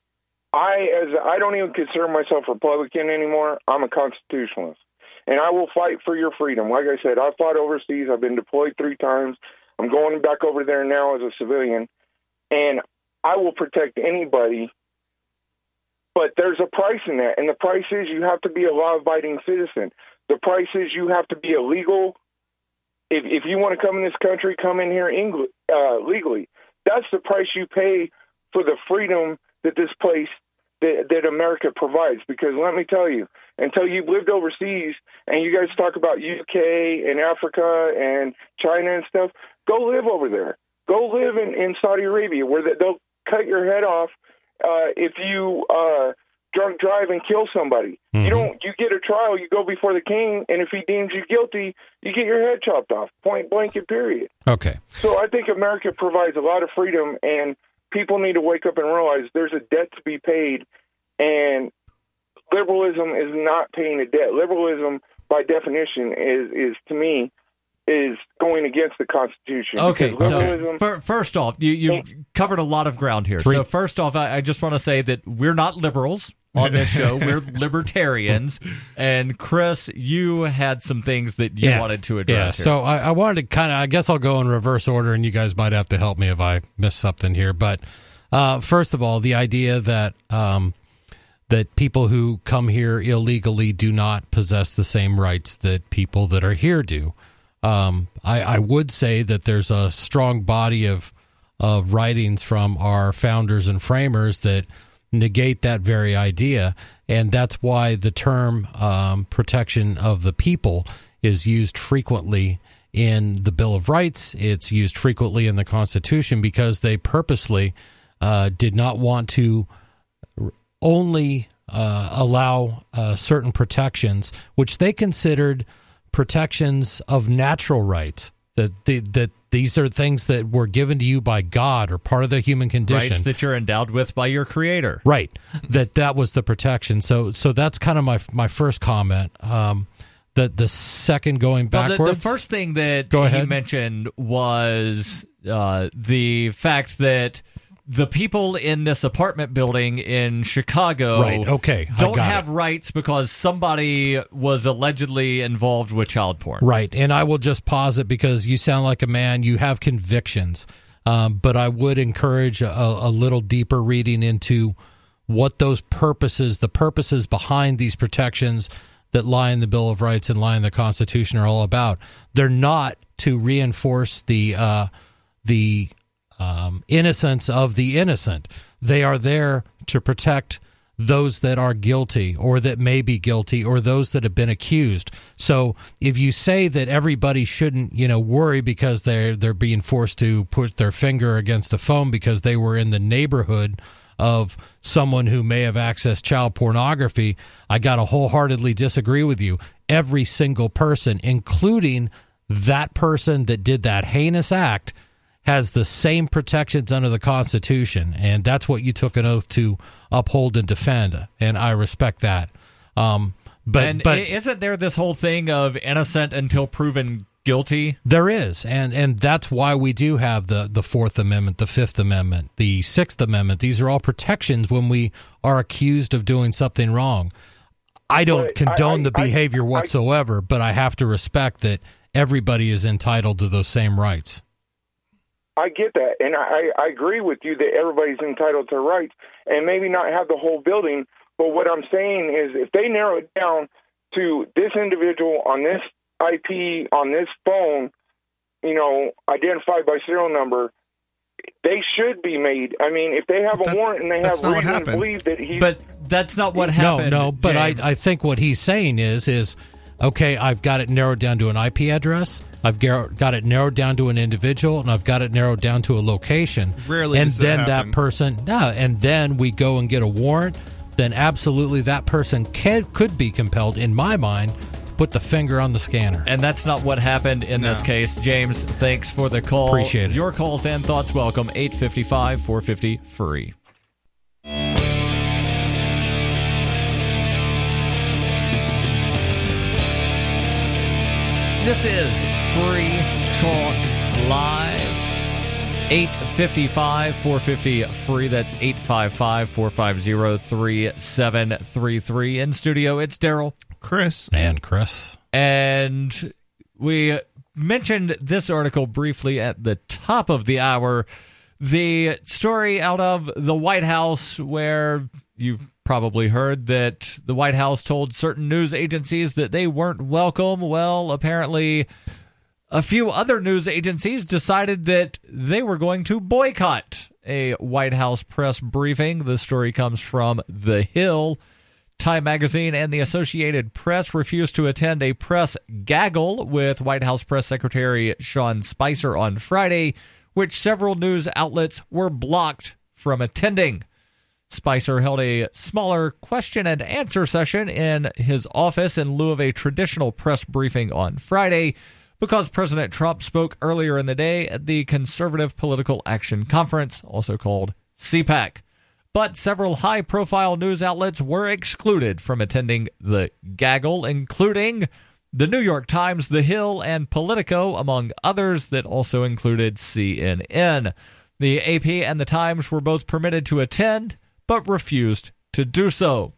I as I don't even consider myself Republican anymore. I'm a constitutionalist, and I will fight for your freedom. Like I said, I fought overseas. I've been deployed three times. I'm going back over there now as a civilian, and I will protect anybody. But there's a price in that, and the price is you have to be a law-abiding citizen. The price is you have to be a legal if if you want to come in this country, come in here Engl- uh, legally. That's the price you pay for the freedom that this place that, that America provides. Because let me tell you, until you've lived overseas and you guys talk about UK and Africa and China and stuff, go live over there. Go live in, in Saudi Arabia where they- they'll cut your head off uh, if you uh, drunk drive and kill somebody. Mhm. You don't. You get a trial. You go before the king, and if he deems you guilty, you get your head chopped off. Point blank. and Period. Okay. So I think America provides a lot of freedom, and people need to wake up and realize there's a debt to be paid, and liberalism is not paying a debt. Liberalism, by definition, is is to me is going against the Constitution. Okay, so liberalism, fir- first off, you, you've covered a lot of ground here. Three- So first off, I, I just want to say that we're not liberals on this show. we're libertarians, and Chris, you had some things that you wanted to Yeah. address. here. So I, I wanted to kind of, I guess I'll go in reverse order, and you guys might have to help me if I miss something here. But uh, first of all, the idea that um, that people who come here illegally do not possess the same rights that people that are here do. Um, I, I would say that there's a strong body of of writings from our founders and framers that negate that very idea, and that's why the term um, "protection of the people" is used frequently in the Bill of Rights. It's used frequently in the Constitution because they purposely uh, did not want to only uh, allow uh, certain protections, which they considered protections of natural rights. That the, that these are things that were given to you by God or part of the human condition. rights that you're endowed with by your creator. Right. that that was the protection. So so that's kind of my my first comment. Um, the the second going Well, backwards. the, the first thing that Go he mentioned was uh, the fact that the people in this apartment building in Chicago Right, okay, I don't have it. rights because somebody was allegedly involved with child porn. Right. And I will just pause it because you sound like a man, you have convictions. Um, but I would encourage a, a little deeper reading into what those purposes, the purposes behind these protections that lie in the Bill of Rights and lie in the Constitution are all about. They're not to reinforce the uh, the um, innocence of the innocent. They are there to protect those that are guilty or that may be guilty or those that have been accused. So if you say that everybody shouldn't, you know, worry because they're they're being forced to put their finger against a phone because they were in the neighborhood of someone who may have accessed child pornography, I got to wholeheartedly disagree with you. Every single person, including that person that did that heinous act, has the same protections under the Constitution, and that's what you took an oath to uphold and defend, and I respect that. Um, but and but isn't there this whole thing of innocent until proven guilty? There is, and and that's why we do have the the Fourth Amendment, the Fifth Amendment, the Sixth Amendment. These are all protections when we are accused of doing something wrong. I don't But condone I- the behavior I- whatsoever, but I have to respect that everybody is entitled to those same rights. I get that, and I, I agree with you that everybody's entitled to rights, and maybe not have the whole building. But what I'm saying is, if they narrow it down to this individual on this IP on this phone, you know, identified by serial number, they should be made. I mean, if they have a warrant and they have that's not what reason to believe that he, But that's not what No, happened. no, no. but I, I think what he's saying is is okay, I've got it narrowed down to an IP address. I've got it narrowed down to an individual, and I've got it narrowed down to a location. Rarely and does that then happen. that person, no, and then we go and get a warrant. Then absolutely, that person can, could be compelled, in my mind, put the finger on the scanner. And that's not what happened in this case. James, thanks for the call. Appreciate it. Your calls and thoughts welcome. 855 450 free. This is Free Talk Live. 855 450 free. That's 855 450 3733. In studio, it's Daryl. Chris. and Chris, And we mentioned this article briefly at the top of the hour. The story out of the White House, where you've probably heard that the White House told certain news agencies that they weren't welcome. Well, apparently, a few other news agencies decided that they were going to boycott a White House press briefing. The story comes from The Hill. Time Magazine and the Associated Press refused to attend a press gaggle with White House Press Secretary Sean Spicer on Friday, which several news outlets were blocked from attending. Spicer held a smaller question and answer session in his office in lieu of a traditional press briefing on Friday because President Trump spoke earlier in the day at the Conservative Political Action Conference, also called CPAC. But several high profile news outlets were excluded from attending the gaggle, including the New York Times, The Hill, and Politico, among others that also included CNN. The AP and the Times were both permitted to attend, but refused to do so.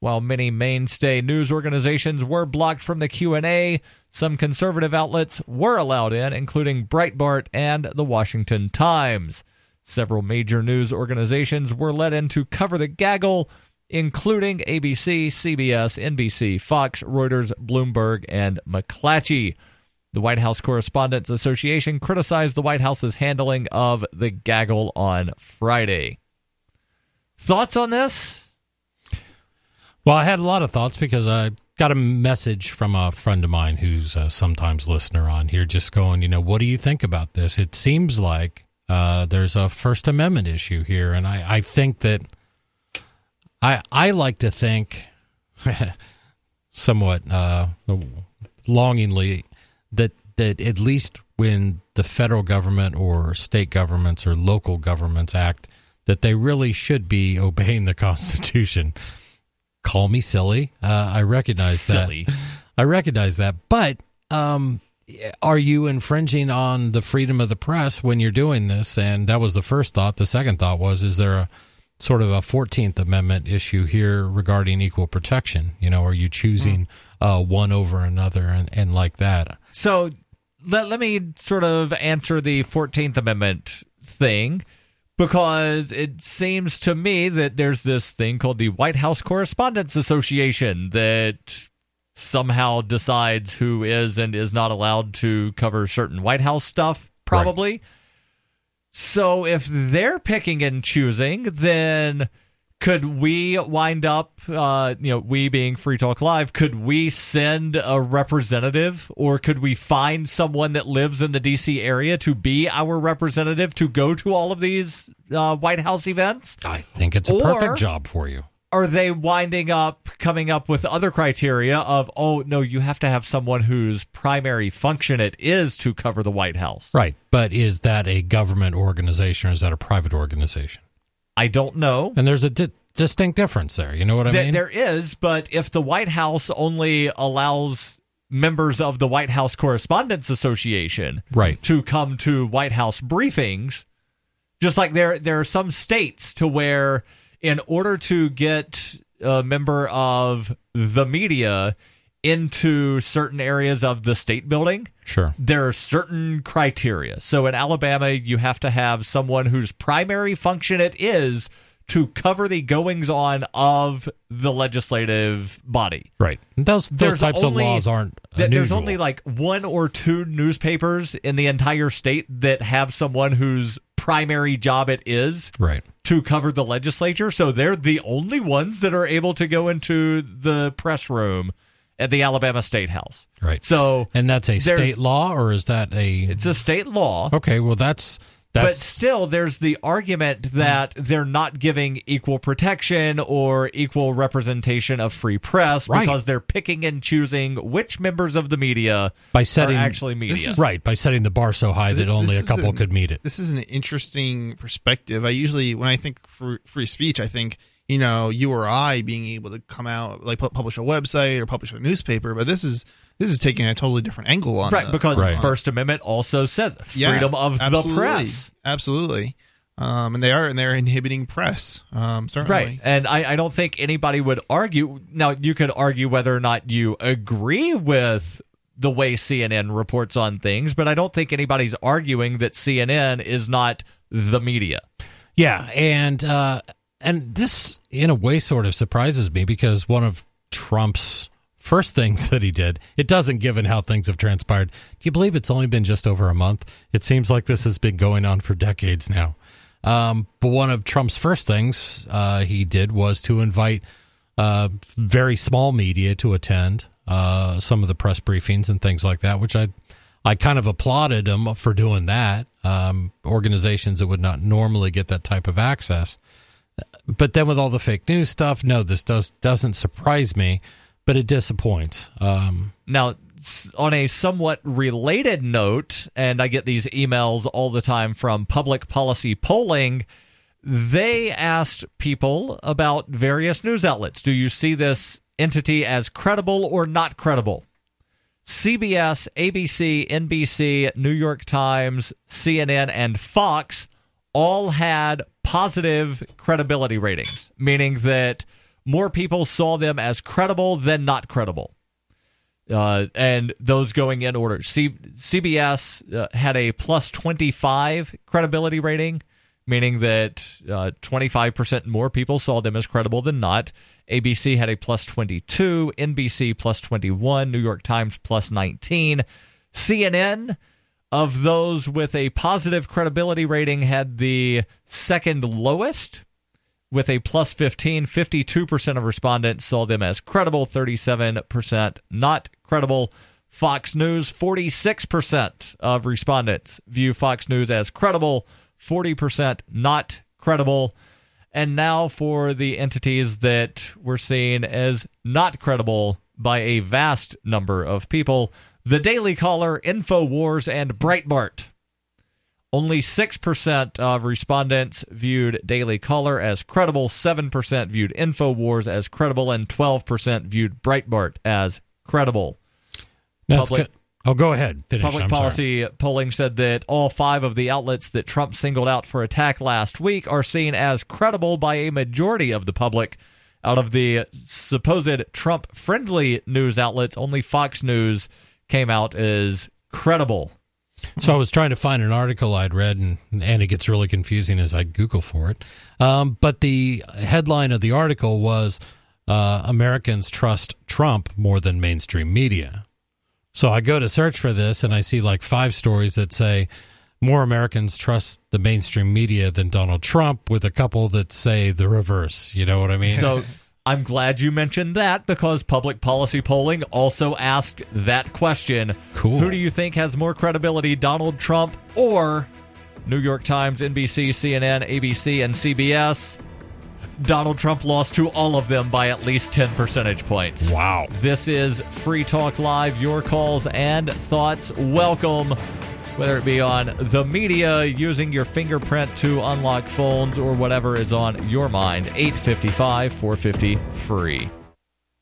While many mainstay news organizations were blocked from the Q&A, some conservative outlets were allowed in, including Breitbart and the Washington Times. Several major news organizations were let in to cover the gaggle, including ABC, CBS, NBC, Fox, Reuters, Bloomberg, and McClatchy. The White House Correspondents Association criticized the White House's handling of the gaggle on Friday. Thoughts on this? Well, I had a lot of thoughts because I got a message from a friend of mine who's a sometimes listener on here, just going, you know, what do you think about this? It seems like uh, there's a First Amendment issue here, and I, I think that I I like to think somewhat uh, longingly that that at least when the federal government or state governments or local governments act, that they really should be obeying the Constitution. Call me silly. Uh, I recognize Silly. that. I recognize that. But um, are you infringing on the freedom of the press when you're doing this? And that was the first thought. The second thought was, is there a sort of a 14th Amendment issue here regarding equal protection? You know, are you choosing uh, one over another and, and like that? So let, let me sort of answer the 14th Amendment thing because it seems to me that there's this thing called the White House Correspondents Association that somehow decides who is and is not allowed to cover certain White House stuff, probably. So if they're picking and choosing, then could we wind up, uh, you know, we being Free Talk Live, could we send a representative or could we find someone that lives in the D.C. area to be our representative to go to all of these uh, White House events? I think it's a Or- perfect job for you. Are they winding up coming up with other criteria of, oh, no, you have to have someone whose primary function it is to cover the White House? Right. But is that a government organization or is that a private organization? I don't know. And there's a di- distinct difference there. You know what I Th- mean? there is, but if the White House only allows members of the White House Correspondents Association Right. to come to White House briefings, just like there there are some states to where in order to get a member of the media into certain areas of the state building, Sure. there are certain criteria. So in Alabama, you have to have someone whose primary function it is to cover the goings on of the legislative body. Right. Those those There's types only- of laws aren't Th- There's only like one or two newspapers in the entire state that have someone whose primary job it is right. to cover the legislature. So they're the only ones that are able to go into the press room at the Alabama State House. Right. So And that's a state law, or is that a? it's a state law. okay. Well, that's That's, But still, there's the argument hmm. that they're not giving equal protection or equal representation of free press Right. because they're picking and choosing which members of the media by setting are actually media. is- right by setting the bar so high that This only a couple an- could meet it. This is an interesting perspective. I usually, when I think free, free speech, I think you know you or I being able to come out like publish a website or publish a newspaper. But this is this is taking a totally different angle on Right, the- because Right. the First Amendment also says Yeah, freedom of absolutely. the press. Absolutely. Um, and they are and they're inhibiting press. Um, certainly. Right. And I, I don't think anybody would argue. Now, you could argue whether or not you agree with the way CNN reports on things, but I don't think anybody's arguing that CNN is not the media. Yeah, and uh, and this in a way sort of surprises me because one of Trump's first things that he did, it doesn't given how things have transpired. Do you believe it's only been just over a month? It seems like this has been going on for decades now. Um, but one of Trump's first things uh, he did was to invite uh, very small media to attend uh, some of the press briefings and things like that, which I I kind of applauded him for doing that. Um, organizations that would not normally get that type of access, but then with all the fake news stuff, no, this does doesn't surprise me, but it disappoints. Um, Now, on a somewhat related note, and I get these emails all the time from public policy polling, they asked people about various news outlets. Do you see this entity as credible or not credible? CBS, ABC, NBC, New York Times, CNN, and Fox all had positive credibility ratings, meaning that more people saw them as credible than not credible. Uh, and those going in order. C- CBS uh, had a plus 25 credibility rating, meaning that uh, 25% more people saw them as credible than not. ABC had a plus 22, NBC plus 21, New York Times plus 19. CNN, of those with a positive credibility rating, had the second lowest with a plus 15, 52% of respondents saw them as credible, 37% not credible. Fox News, 46% of respondents view Fox News as credible, 40% not credible. And now for the entities that were seen as not credible by a vast number of people the Daily Caller, InfoWars, and Breitbart. Only 6% of respondents viewed Daily Caller as credible, 7% viewed InfoWars as credible, and 12% viewed Breitbart as credible. that's Public- good. Oh, go ahead. Finish. Public I'm sorry. policy polling said that all five of the outlets that Trump singled out for attack last week are seen as credible by a majority of the public. Out of the supposed Trump friendly news outlets, only Fox News came out as credible. So I was trying to find an article I'd read, and, and it gets really confusing as I Google for it. Um, but the headline of the article was uh, Americans trust Trump more than mainstream media. So I go to search for this, and I see like five stories that say more Americans trust the mainstream media than Donald Trump, with a couple that say the reverse. You know what I mean? So I'm glad you mentioned that because public policy polling also asked that question. Cool. Who do you think has more credibility, Donald Trump or New York Times, NBC, CNN, ABC, and CBS? Donald Trump lost to all of them by at least 10 percentage points. wow. This is Free Talk Live. Your calls and thoughts welcome. Whether it be on the media, using your fingerprint to unlock phones, or whatever is on your mind. 855 450 free.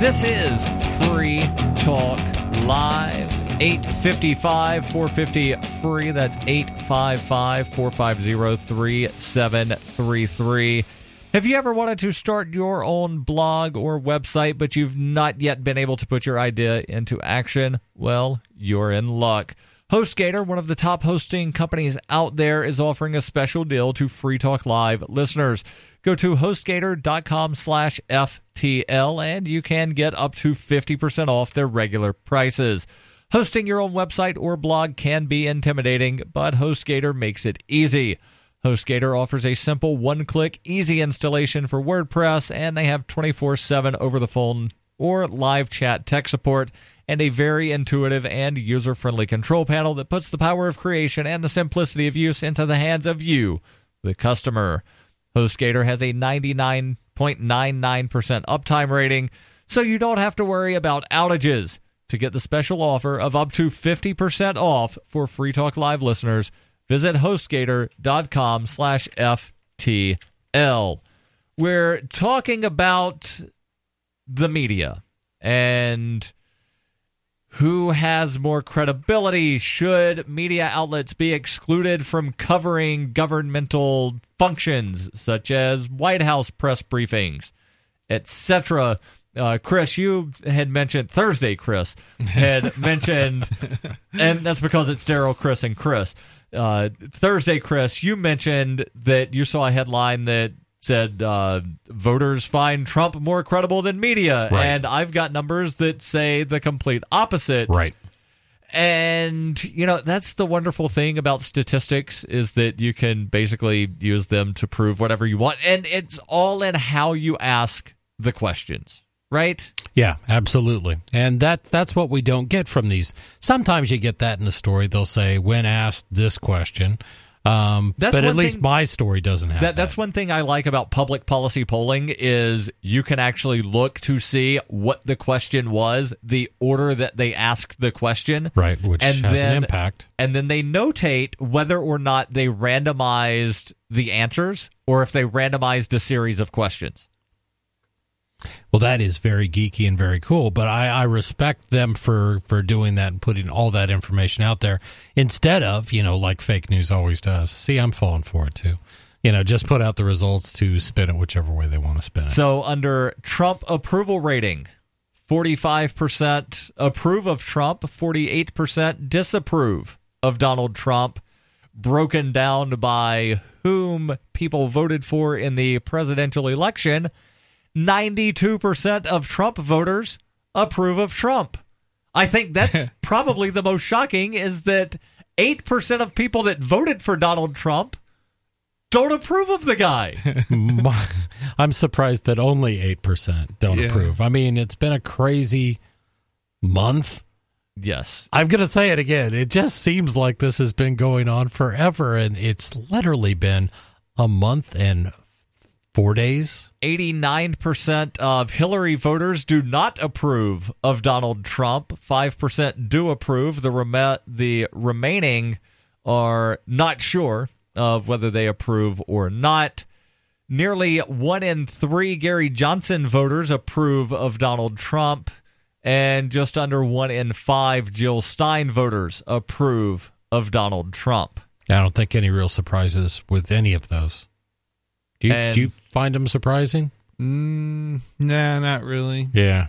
This is Free Talk Live. 855 450 free. That's 855 450 3733. Have you ever wanted to start your own blog or website, but you've not yet been able to put your idea into action? Well, you're in luck. HostGator, one of the top hosting companies out there, is offering a special deal to Free Talk Live listeners. Go to hostgator.com slash FTL and you can get up to 50% off their regular prices. Hosting your own website or blog can be intimidating, but HostGator makes it easy. HostGator offers a simple one click, easy installation for WordPress, and they have 24 7 over the phone or live chat tech support and a very intuitive and user friendly control panel that puts the power of creation and the simplicity of use into the hands of you, the customer. HostGator has a 99.99% uptime rating, so you don't have to worry about outages. To get the special offer of up to 50% off for Free Talk Live listeners, visit hostgator.com slash FTL. We're talking about the media and who has more credibility? Should media outlets be excluded from covering governmental functions such as White House press briefings, etc.? Uh, Chris, you had mentioned Thursday. Chris had mentioned, and that's because it's Daryl, Chris, and Chris. Uh, Thursday, Chris, you mentioned that you saw a headline that said uh, voters find Trump more credible than media, Right. and I've got numbers that say the complete opposite. Right. And you know that's the wonderful thing about statistics is that you can basically use them to prove whatever you want, and it's all in how you ask the questions, right? Yeah, absolutely. And that that's what we don't get from these. Sometimes you get that in the story. They'll say when asked this question. Um, That's but at least thing- my story doesn't have That, that. that's one thing I like about public policy polling is you can actually look to see what the question was, the order that they asked the question, right, which has then- an impact. and then they notate whether or not they randomized the answers or if they randomized a series of questions. Well, that is very geeky and very cool, but I, I respect them for, for doing that and putting all that information out there instead of, you know, like fake news always does. See, I'm falling for it too. You know, just put out the results to spin it whichever way they want to spin it. So under Trump approval rating, 45% approve of Trump, 48% disapprove of Donald Trump, broken down by whom people voted for in the presidential election. 92% of Trump voters approve of Trump. I think that's probably the most shocking is that 8% of people that voted for Donald Trump don't approve of the guy. I'm surprised that only 8% don't Yeah. approve. I mean, it's been a crazy month. yes. I'm going to say it again. It just seems like this has been going on forever, and it's literally been a month and four days. 89% of Hillary voters do not approve of Donald Trump. 5% do approve. The, rem- the remaining are not sure of whether they approve or not. Nearly one in three Gary Johnson voters approve of Donald Trump, and just under one in five Jill Stein voters approve of Donald Trump. I don't think any real surprises with any of those. Do you, And- do you find them surprising? Mm, nah, not really. Yeah.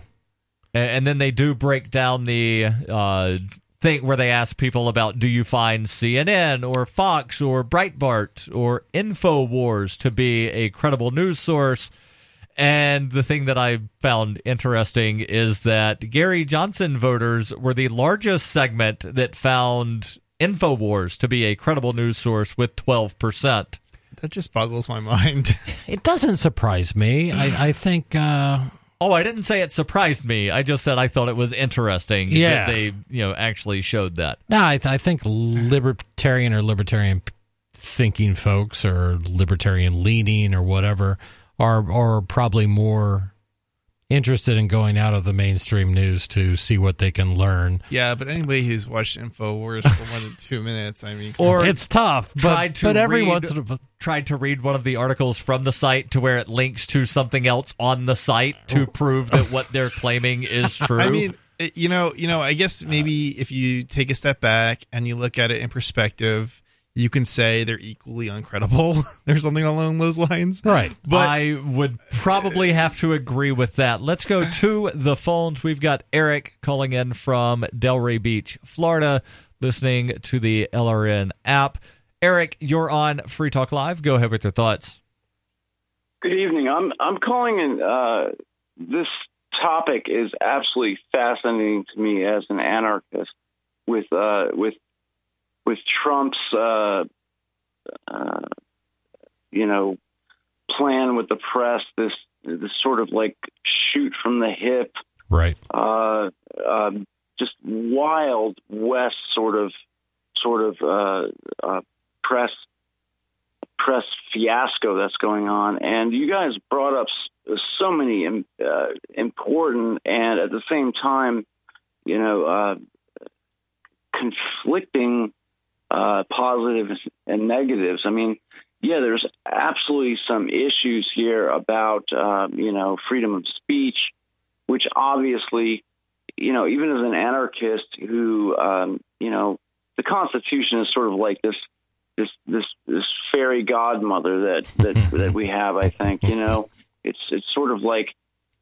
A- and then they do break down the uh, thing where they ask people about do you find CNN or Fox or Breitbart or Infowars to be a credible news source. And the thing that I found interesting is that Gary Johnson voters were the largest segment that found Infowars to be a credible news source with 12%. That just boggles my mind. It doesn't surprise me. I, I think. Uh, Oh, I didn't say it surprised me. I just said I thought it was interesting Yeah. that they, you know, actually showed that. No, I, th- I think libertarian or libertarian thinking folks or libertarian leaning or whatever are are probably more interested in going out of the mainstream news to see what they can learn. yeah, but anybody who's watched Infowars for more than two minutes, I mean, Or it's tough, but, tried to but every read- once in a tried to read one of the articles from the site to where it links to something else on the site to oh. prove that what they're claiming is true. I mean, you know, you know, I guess maybe if you take a step back and you look at it in perspective, you can say they're equally uncredible or something along those lines. right. But I would probably have to agree with that. Let's go to the phones. We've got Eric calling in from Delray Beach, Florida, listening to the LRN app. Eric, you're on Free Talk Live. Go ahead with your thoughts. Good evening. I'm I'm calling in. Uh, this topic is absolutely fascinating to me as an anarchist. With uh, with with Trump's uh, uh, you know plan with the press, this this sort of like shoot from the hip, Right. uh, um, just wild west sort of sort of uh, uh, press press fiasco that's going on. And you guys brought up so many uh, important and at the same time, you know, uh, conflicting uh, positives and negatives. I mean, yeah, there's absolutely some issues here about, um, you know, freedom of speech, which obviously, you know, even as an anarchist who, um, you know, the Constitution is sort of like this, this, this, this fairy godmother that that that we have. I think, you know, it's it's sort of like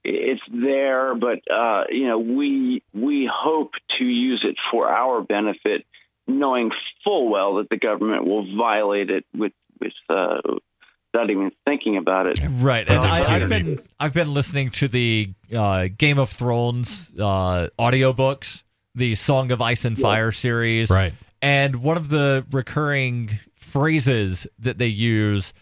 it's there, but uh, you know, we we hope to use it for our benefit, knowing full well that the government will violate it with with uh, without even thinking about it. Right, and With I, I've been I've been listening to the uh, Game of Thrones uh, audiobooks, the Song of Ice and Fire series, Right. and one of the recurring phrases that they use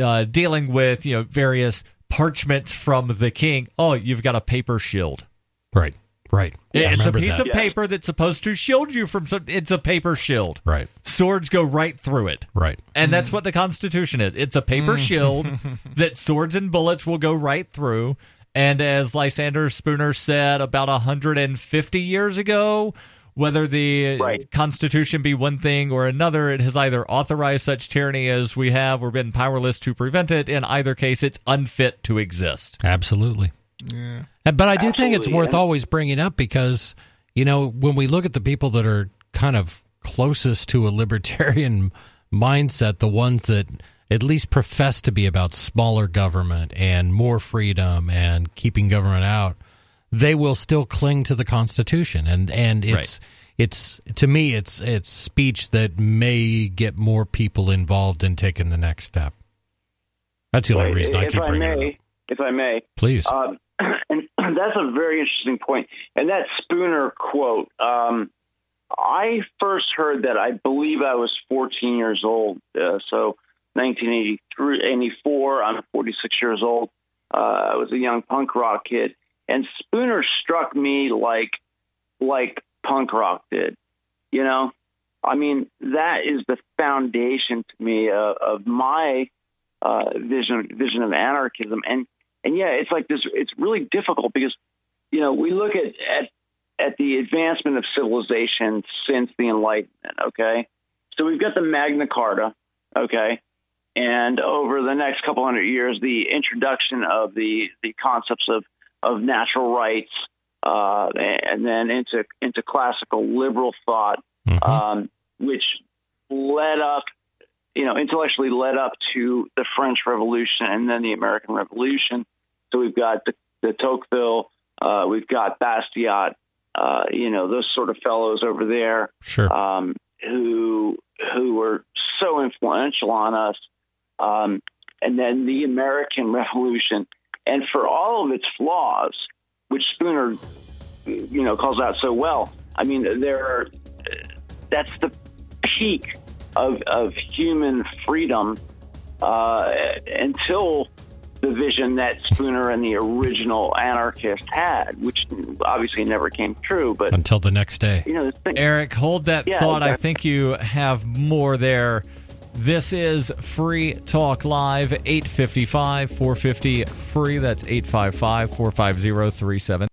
uh, dealing with you know various parchments from the king. Oh, you've got a paper shield. Right. Right. I it's a piece that. of paper that's supposed to shield you from some. It's a paper shield. Right. Swords go right through it. Right. And that's what the Constitution is. It's a paper shield that swords and bullets will go right through. And as Lysander Spooner said about 150 years ago, whether the Right. Constitution be one thing or another, it has either authorized such tyranny as we have or been powerless to prevent it. In either case, it's unfit to exist. Absolutely. Uh, But I do think it's worth and- always bringing up because, you know, when we look at the people that are kind of closest to a libertarian mindset, the ones that at least profess to be about smaller government and more freedom and keeping government out, they will still cling to the Constitution. And and it's it's to me it's it's speech that may get more people involved in taking the next step. That's the only reason I if keep I bringing it up. if I may, Please. Um, and that's a very interesting point. And that Spooner quote, um, I first heard that I believe I was 14 years old. Uh, so 1983, 84, I'm 46 years old. Uh, I was a young punk rock kid. And Spooner struck me like, like punk rock did, you know? I mean, that is the foundation to me of my uh, vision vision of anarchism. And and yeah, it's like this. It's really difficult because you know we look at at at the advancement of civilization since the Enlightenment. Okay, so we've got the Magna Carta. Okay, and over the next couple hundred years, the introduction of the the concepts of of natural rights, uh, and then into into classical liberal thought, Mhm. um, which led up you know, intellectually led up to the French Revolution and then the American Revolution. So we've got the, de Tocqueville, uh, we've got Bastiat, uh, you know, those sort of fellows over there sure. um, who who were so influential on us. Um, and then the American Revolution, and for all of its flaws, which Spooner, you know, calls out so well. I mean, there are, that's the peak of of human freedom uh, until the vision that Spooner and the original anarchist had, which obviously never came true. But Until the next day. you know, thing, Eric, hold that Yeah, thought. I think you have more there. This is Free Talk Live, 855 450 free. That's 855 450 37.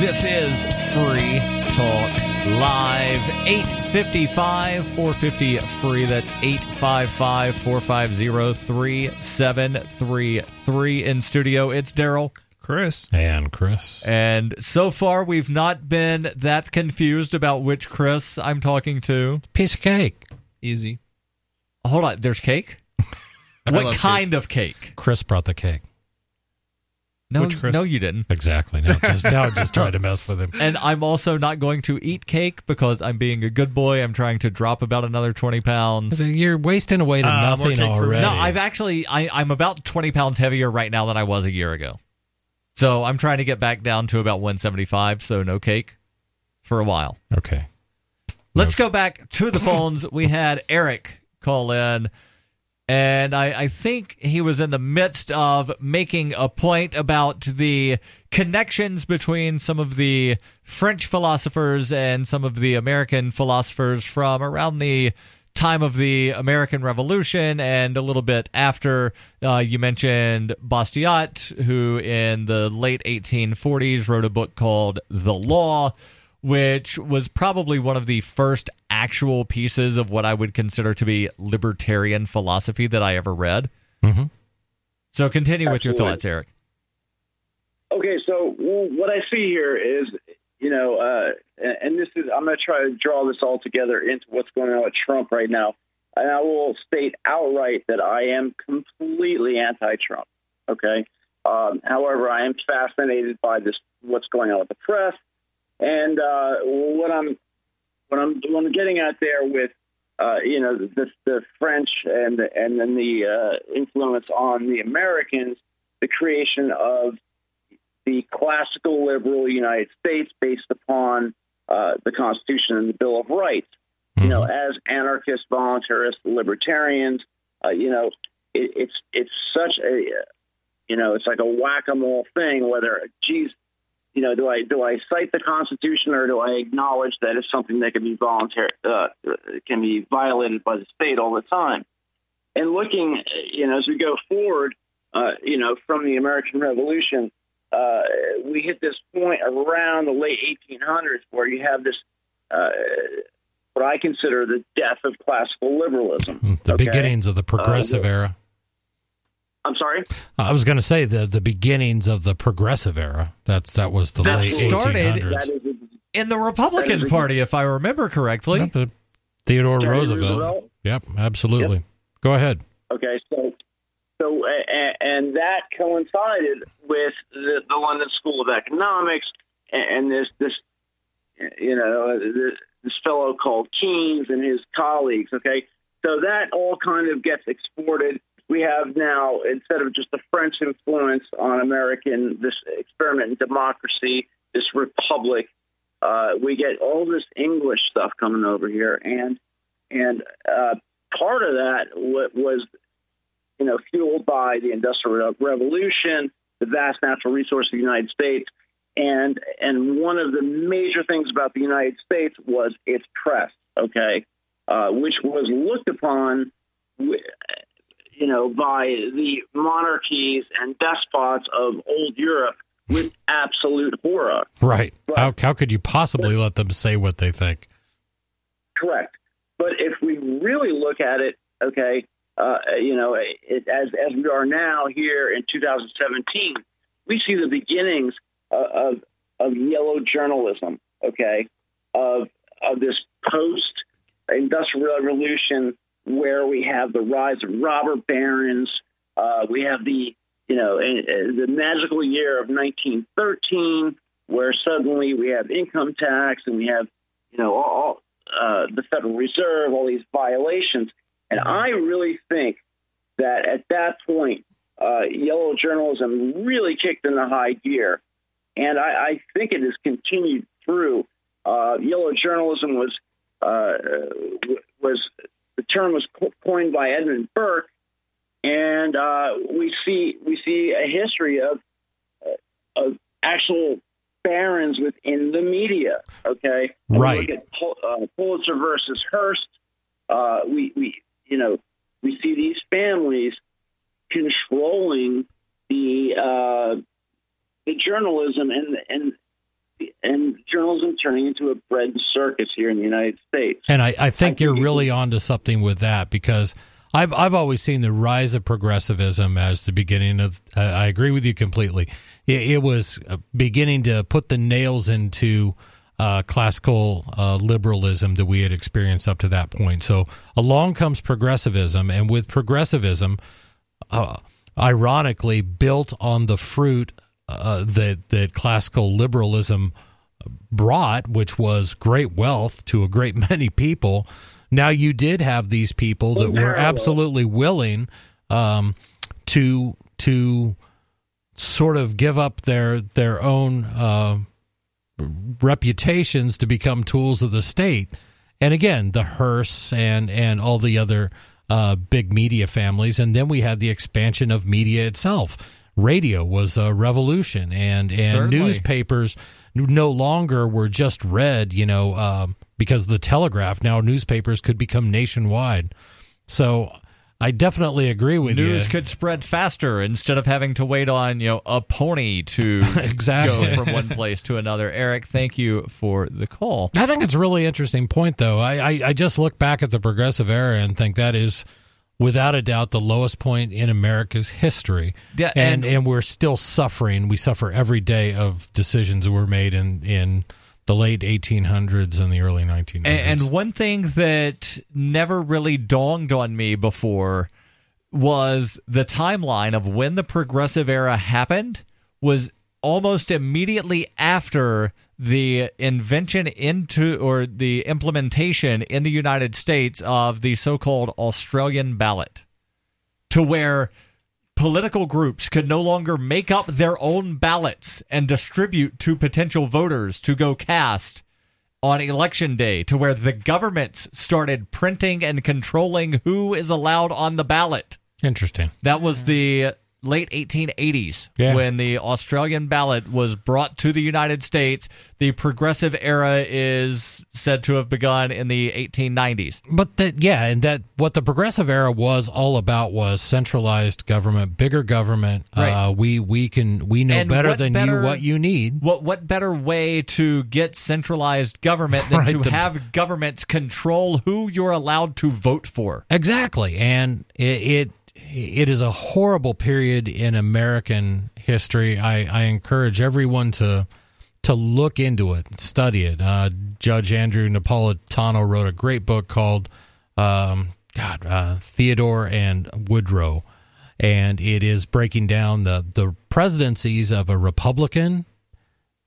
This is Free Talk Live, 855 450 free. That's 855 450 3733. In studio, it's Daryl. Chris. And Chris. And so far, we've not been that confused about which Chris I'm talking to. Piece of cake. Easy. Hold on, there's cake? what love kind of cake? Chris brought the cake. No, Which Chris? no, you didn't. Exactly. Now just now just try to mess with him. And I'm also not going to eat cake because I'm being a good boy. I'm trying to drop about another 20 pounds. You're wasting away to Uh, nothing cake for me. already. No, I've actually I, I'm about 20 pounds heavier right now than I was a year ago. So I'm trying to get back down to about 175. So no cake for a while. okay. Let's go back to the phones. we had Eric call in, and I, I think he was in the midst of making a point about the connections between some of the French philosophers and some of the American philosophers from around the time of the American Revolution and a little bit after. Uh, you mentioned Bastiat, who in the late 1840s wrote a book called The Law which was probably one of the first actual pieces of what I would consider to be libertarian philosophy that I ever read. Mm-hmm. So continue with your thoughts, Eric. Okay, so what I see here is, you know, uh, and and this is, I'm going to try to draw this all together into what's going on with Trump right now. And I will state outright that I am completely anti-Trump. Okay. Um, however, I am fascinated by this, what's going on with the press, and uh, what I'm, what I'm, what I'm getting at there with, uh, you know, the, the French and and then the uh, influence on the Americans, the creation of the classical liberal United States based upon uh, the Constitution and the Bill of Rights. You know, as anarchists, voluntarists, libertarians, uh, you know, it, it's it's such a, you know, it's like a whack a mole thing. Whether, geez, you know, do I do I cite the Constitution or do I acknowledge that it's something that can be voluntary, uh, can be violated by the state all the time? And looking, you know, as we go forward, uh, you know, from the American Revolution, uh, we hit this point around the late 1800s where you have this, uh, what I consider the death of classical liberalism. The Okay? beginnings of the progressive Uh, era. I'm sorry. I was going to say the the beginnings of the progressive era. That's that was the That late started- 1800s. In the Republican a- Party, if I remember correctly. Yep, Theodore Roosevelt. Roosevelt? Yep, absolutely. Go ahead. Okay, so so and, and that coincided with the, the London School of Economics and, and this this you know this, this fellow called Keynes and his colleagues. Okay, so that all kind of gets exported. We have now instead of just the French influence on American this experiment in democracy, this republic. Uh, we get all this English stuff coming over here, and and uh, part of that was you know, fueled by the Industrial Revolution, the vast natural resource of the United States, and and one of the major things about the United States was its press, okay, uh, which was looked upon, you know, by the monarchies and despots of old Europe with absolute horror. Right. But- How how could you possibly let them say what they think? Correct. But if we really look at it, okay, uh, you know, it, as as we are now here in 2017, we see the beginnings of of, of yellow journalism, okay, of of this post industrial revolution where we have the rise of robber barons, uh, we have the you know the magical year of 1913 where suddenly we have income tax and we have you know all uh, the Federal Reserve, all these violations. And I really think that at that point, uh, yellow journalism really kicked into high gear. and I, I think it has continued through. Uh, yellow journalism was uh, was the term was coined by Edmund Burke, and uh, we see we see a history of of actual barons within the media. Okay, and right. look at Pul- uh, Pulitzer versus Hearst. Uh, we we you know we see these families controlling the uh, the journalism and and and journalism turning into a bread circus here in the United States. And I, I think I you're think really onto something with that because I've I've always seen the rise of progressivism as the beginning of. Uh, I agree with you completely. It, it was uh, beginning to put the nails into uh, classical uh, liberalism that we had experienced up to that point. So along comes progressivism, and with progressivism, uh, ironically, built on the fruit uh, that that classical liberalism brought, which was great wealth to a great many people. Now you did have these people that were absolutely willing um, to to sort of give up their their own uh, reputations to become tools of the state. And again, the Hearsts and and all the other uh, big media families, and then we had the expansion of media itself. Radio was a revolution, and and Certainly. newspapers no longer were just read, you know, um, because of the telegraph. Now newspapers could become nationwide. So I definitely agree with News you. News could spread faster instead of having to wait on you know a pony to Exactly. go from one place to another. Eric, thank you for the call. I think it's a really interesting point, though. I, I, I just look back at the progressive era and think that is, without a doubt, the lowest point in America's history. Yeah, and, and- and we're still suffering. We suffer every day of decisions that were made in in the late 1800s and the early 1900s. And, and one thing that never really dawned on me before was the timeline of when the progressive era happened was almost immediately after the invention into or the implementation in the United States of the so-called Australian ballot to where political groups could no longer make up their own ballots and distribute to potential voters to go cast on election day to where the governments started printing and controlling who is allowed on the ballot. Interesting. That was the late 1880s Yeah. when the Australian ballot was brought to the United States. The progressive era is said to have begun in the 1890s. But that, yeah, and that what the progressive era was all about was centralized government, bigger government. Right. Uh, we we can we know And better than better- you what you need. What what better way to get centralized government than Right, to the- have governments control who you're allowed to vote for? Exactly, and it, it it is a horrible period in American history. I, I encourage everyone to to look into it, study it. Uh, Judge Andrew Napolitano wrote a great book called um, God uh, Theodore and Woodrow, and it is breaking down the the presidencies of a Republican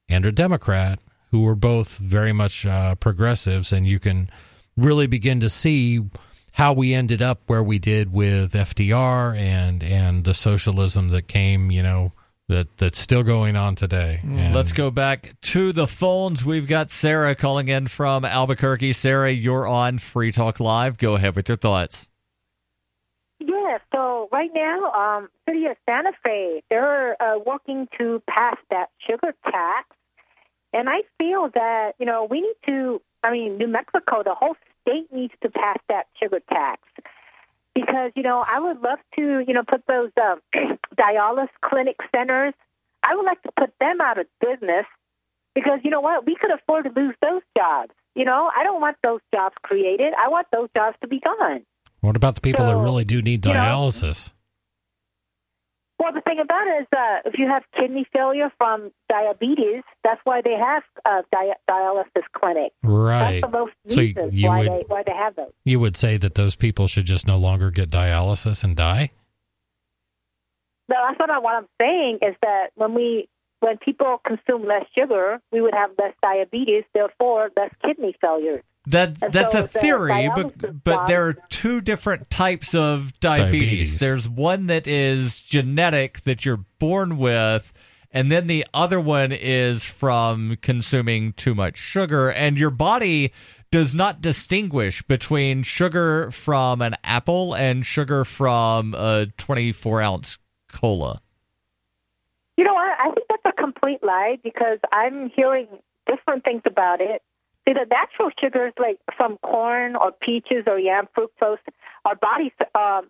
and a Democrat who were both very much uh, progressives, and you can really begin to see how we ended up where we did with FDR and and the socialism that came, you know, that that's still going on today. And Let's go back to the phones. We've got Sarah calling in from Albuquerque. Sarah, you're on Free Talk Live. Go ahead with your thoughts. Yeah, so right now, um, city of Santa Fe, they're uh, working to pass that sugar tax, and I feel that you know we need to. I mean, New Mexico, the whole state needs to pass that sugar tax because you know I would love to you know put those um, dialysis clinic centers. I would like to put them out of business because you know what we could afford to lose those jobs. You know, I don't want those jobs created. I want those jobs to be gone. What about the people that really do need you know- dialysis? Well, the thing about it is, uh, if you have kidney failure from diabetes, that's why they have uh, di- dialysis clinics. right. That's the most So you why would- they why they have those. You would say that those people should just no longer get dialysis and die? No, that's what, I, what I'm saying is that when we when people consume less sugar, we would have less diabetes, therefore less kidney failures. That And that's so a theory, dialysis but but job- there are two different types of diabetes. Diabetes. There's one that is genetic that you're born with, and then the other one is from consuming too much sugar. And your body does not distinguish between sugar from an apple and sugar from a 24 ounce cola. You know what? I think that's a complete lie because I'm hearing different things about it. See, the natural sugars like from corn or peaches or yam fructose, our bodies um,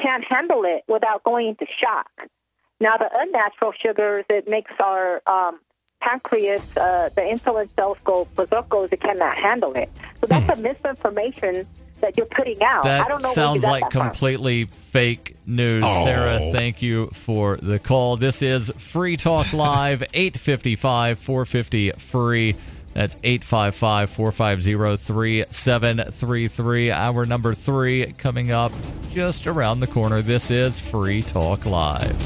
can't handle it without going into shock. Now, the unnatural sugars, it makes our um, pancreas, uh, the insulin cells go berserk, it cannot handle it. So that's a misinformation that you're putting out. I don't That know sounds like that from. completely fake news. Oh. Sarah, thank you for the call. This is Free Talk Live, 855 450 free. That's 855 450 3733. Hour number three coming up just around the corner. This is Free Talk Live.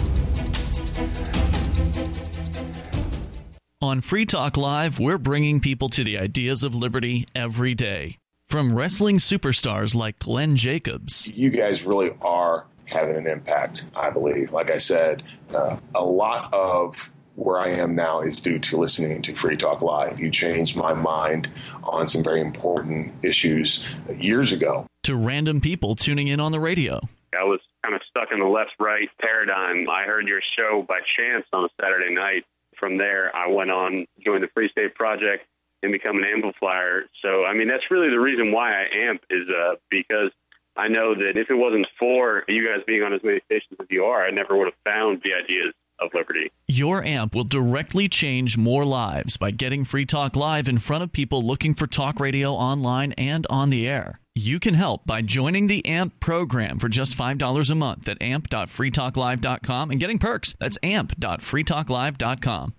On Free Talk Live, we're bringing people to the ideas of liberty every day. From wrestling superstars like Glenn Jacobs you guys really are having an impact, I believe. Like I said, uh, a lot of where I am now is due to listening to Free Talk Live. You changed my mind on some very important issues years ago. to random people tuning in on the radio. I was kind of stuck in the left right paradigm. I heard your show by chance on a Saturday night. From there, I went on, joined the Free State Project, and become an amplifier. So, I mean, that's really the reason why I amp is uh, because I know that if it wasn't for you guys being on as many stations as you are, I never would have found the ideas of liberty. Your amp will directly change more lives by getting Free Talk Live in front of people looking for talk radio online and on the air. You can help by joining the AMP program for just $5 a month at amp.freetalklive.com and getting perks. That's amp.freetalklive.com.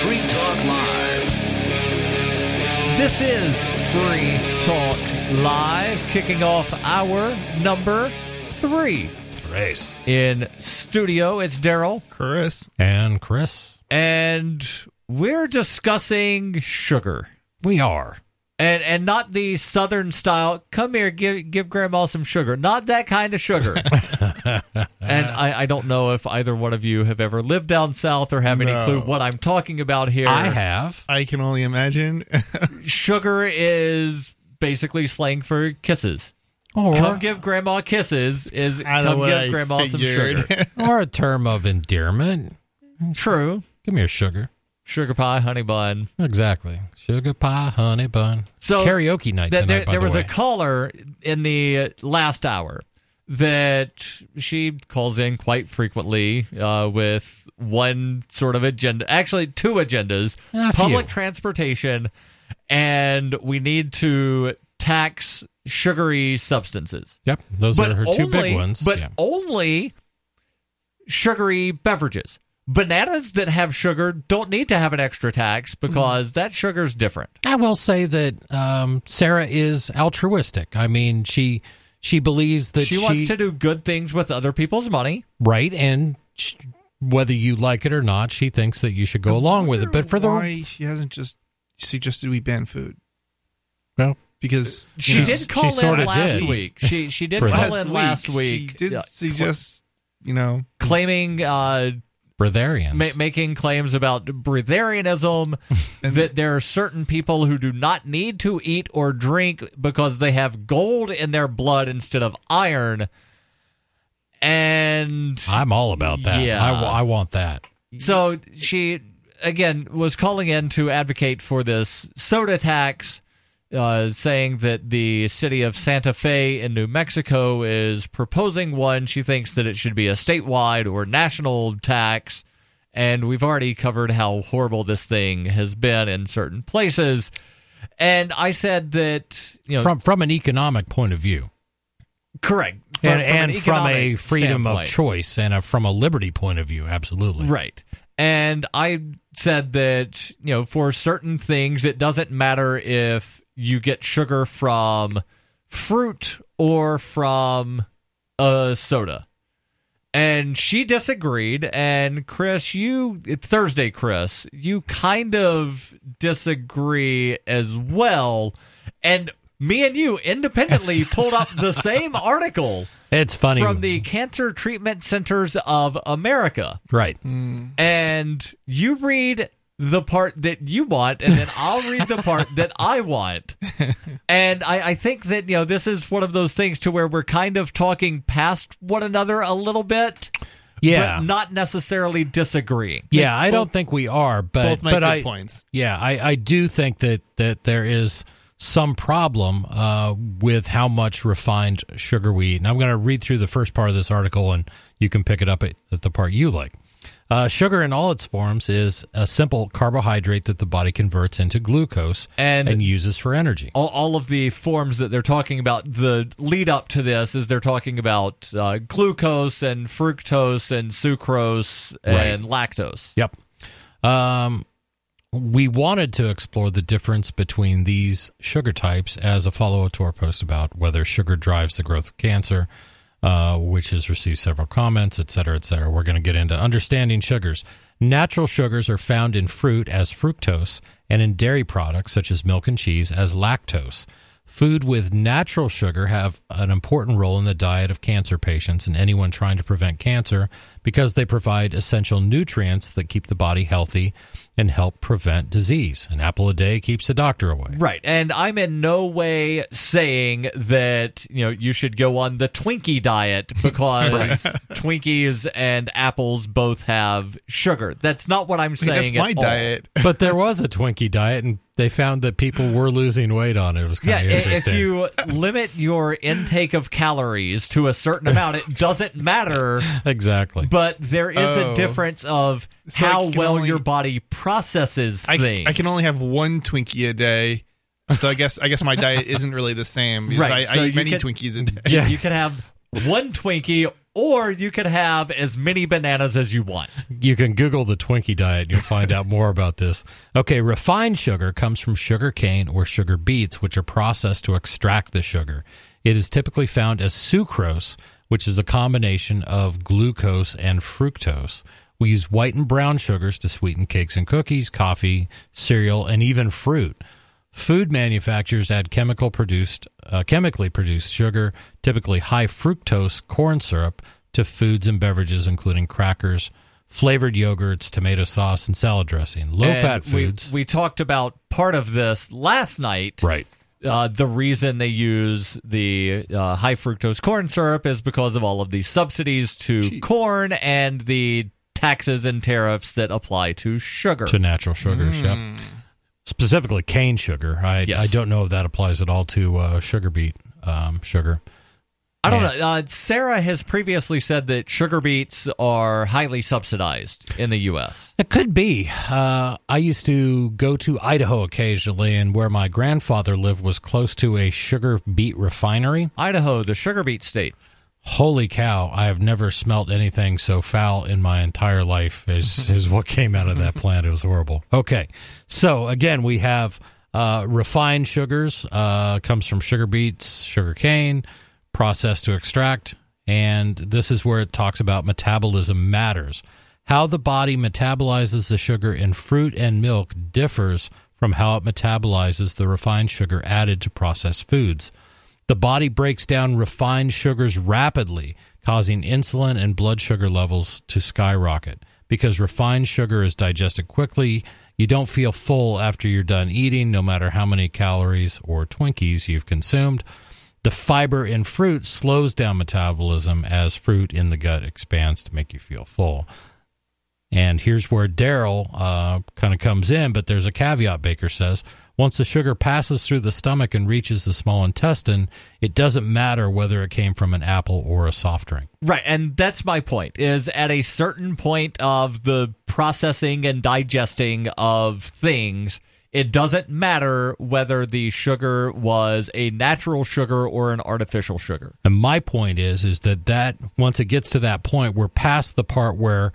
Free Talk Live. This is Free Talk Live, kicking off hour number three. Race. In studio, it's Daryl. Chris. And Chris. and we're discussing sugar We are. and and not the southern style come here give give grandma some sugar not that kind of sugar and I, I don't know if either one of you have ever lived down south or have any No. clue what i'm talking about here I have. I can only imagine. sugar is basically slang for kisses Or, come give grandma kisses is come what give I grandma some sugar or a term of endearment. true Give me your sugar. sugar pie honey bun Exactly. Sugar pie, honey bun. It's So, karaoke night Th- tonight, there, by there the was way. a caller in the last hour that she calls in quite frequently uh, with one sort of agenda, actually two agendas: A public few. transportation, and we need to tax sugary substances. Yep, those but are her two big ones. But yeah. only sugary beverages. Bananas that have sugar don't need to have an extra tax Mm. because that sugar's different. I will say that um, Sarah is altruistic. I mean, she she believes that she wants to do good things with other people's money. right, and sh whether you like it or not, she thinks that you should go along with it. But for the why she hasn't just suggested we ban food well, because She know, did call in sorta last did. week. She she did call last in last week, week. She did yeah, suggest, you know, claiming uh, breatharians. ma- making claims about breatharianism that there are certain people who do not need to eat or drink because they have gold in their blood instead of iron. And I'm all about that. Yeah. I, I want that. So she again was calling in to advocate for this soda tax, uh, saying that the city of Santa Fe in New Mexico is proposing one. She thinks that it should be a statewide or national tax. And we've already covered how horrible this thing has been in certain places. And I said that you know From from an economic point of view, correct From- and from an and from a freedom of choice and a, from a liberty point of view, absolutely. Right. And I said that, you know, for certain things, it doesn't matter if you get sugar from fruit or from a soda. And she disagreed. And Chris, you, Thursday, Chris, you kind of disagree as well. And me and you independently pulled up the same article It's funny. from the Cancer Treatment Centers of America. right. Hmm. and you read the part that you want, and then I'll read the part that I want. And I, I think that you know this is one of those things to where we're kind of talking past one another a little bit, Yeah. but not necessarily disagreeing. Yeah, I don't think we are, but Both make but good I, points. Yeah, I, I do think that that there is some problem uh, with how much refined sugar we eat. And I'm going to read through the first part of this article, and you can pick it up at, at the part you like. Uh, sugar in all its forms is a simple carbohydrate that the body converts into glucose And- and uses for energy. All, all of the forms that they're talking about, the lead up to this is they're talking about uh, glucose and fructose and sucrose and lactose. Yep. Um, we wanted to explore the difference between these sugar types as a follow up to our post about whether sugar drives the growth of cancer, uh, which has received several comments, et cetera, et cetera. We're going to get into understanding sugars. Natural sugars are found in fruit as fructose and in dairy products such as milk and cheese as lactose. Food with natural sugar have an important role in the diet of cancer patients and anyone trying to prevent cancer because they provide essential nutrients that keep the body healthy and help prevent disease. An apple a day keeps the doctor away. Right. And I'm in no way saying that, you know, you should go on the Twinkie diet because Twinkies and apples both have sugar. That's not what I'm Hey, saying. that's my all. diet. But there was a Twinkie diet and they found that people were losing weight on it. It was Yeah, kind i- of interesting. if you limit your intake of calories to a certain amount, it doesn't matter. exactly. But there is Oh. a difference of So how well only- your body processes I, things. I can only have one Twinkie a day. So I guess I guess my diet isn't really the same because Right, I, so I eat many can- Twinkies a day. Yeah. You can have one Twinkie, or you can have as many bananas as you want. You can Google the Twinkie diet and you'll find out more about this. Okay, refined sugar comes from sugar cane or sugar beets, which are processed to extract the sugar. It is typically found as sucrose, which is a combination of glucose and fructose. We use white and brown sugars to sweeten cakes and cookies, coffee, cereal, and even fruit. Food manufacturers add chemical produced, uh, chemically produced sugar, typically high fructose corn syrup, to foods and beverages, including crackers, flavored yogurts, tomato sauce, and salad dressing. Low fat And we- foods. We, talked about part of this last night. right. Uh, the reason they use the uh, high fructose corn syrup is because of all of the subsidies to corn and the taxes and tariffs that apply to sugar. To natural sugars, yep. Specifically cane sugar. I, Yes. I don't know if that applies at all to uh, sugar beet um, sugar. I don't know. Uh, Sarah has previously said that sugar beets are highly subsidized in the U.S. It could be. Uh, I used to go to Idaho occasionally, and where my grandfather lived was close to a sugar beet refinery. Idaho, the sugar beet state. Holy cow! I have never smelt anything so foul in my entire life as is what came out of that plant. It was horrible. Okay, so again, we have uh, refined sugars. Uh, comes from sugar beets, sugar cane, processed to extract, and this is where it talks about metabolism matters. How the body metabolizes the sugar in fruit and milk differs from how it metabolizes the refined sugar added to processed foods. The body breaks down refined sugars rapidly, causing insulin and blood sugar levels to skyrocket. Because refined sugar is digested quickly, you don't feel full after you're done eating, no matter how many calories or Twinkies you've consumed. The fiber in fruit slows down metabolism as fruit in the gut expands to make you feel full. And here's where Daryl uh, kind of comes in, but there's a caveat, Baker says. Once the sugar passes through the stomach and reaches the small intestine, it doesn't matter whether it came from an apple or a soft drink. Right, and that's my point. Is at a certain point of the processing and digesting of things, it doesn't matter whether the sugar was a natural sugar or an artificial sugar. And my point is, is that that once it gets to that point, we're past the part where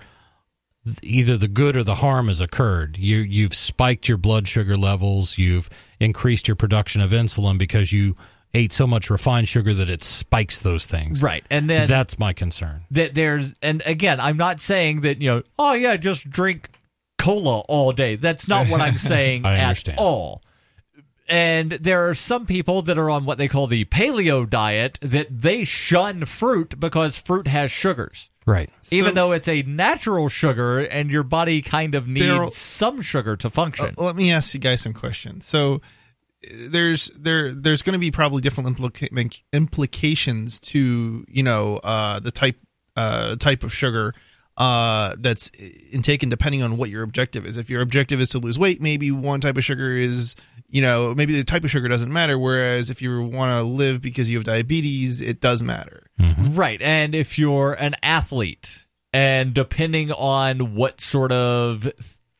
either the good or the harm has occurred. You you've spiked your blood sugar levels. You've increased your production of insulin because you ate so much refined sugar that it spikes those things. Right, and then That's my concern. that there's and again i'm not saying that you know oh yeah just drink cola all day that's not what i'm saying I at all and there are some people that are on what they call the paleo diet that they shun fruit because fruit has sugars. Right. Even So- though it's a natural sugar and your body kind of needs Daryl- some sugar to function. Uh, let me ask you guys some questions. So uh, there's there there's going to be probably different implica- implications to you know uh, the type uh, type of sugar uh, that's intaken depending on what your objective is. If your objective is to lose weight, maybe one type of sugar is you know maybe the type of sugar doesn't matter. Whereas if you want to live because you have diabetes, it does matter. Mm-hmm. Right. And if you're an athlete, and depending on what sort of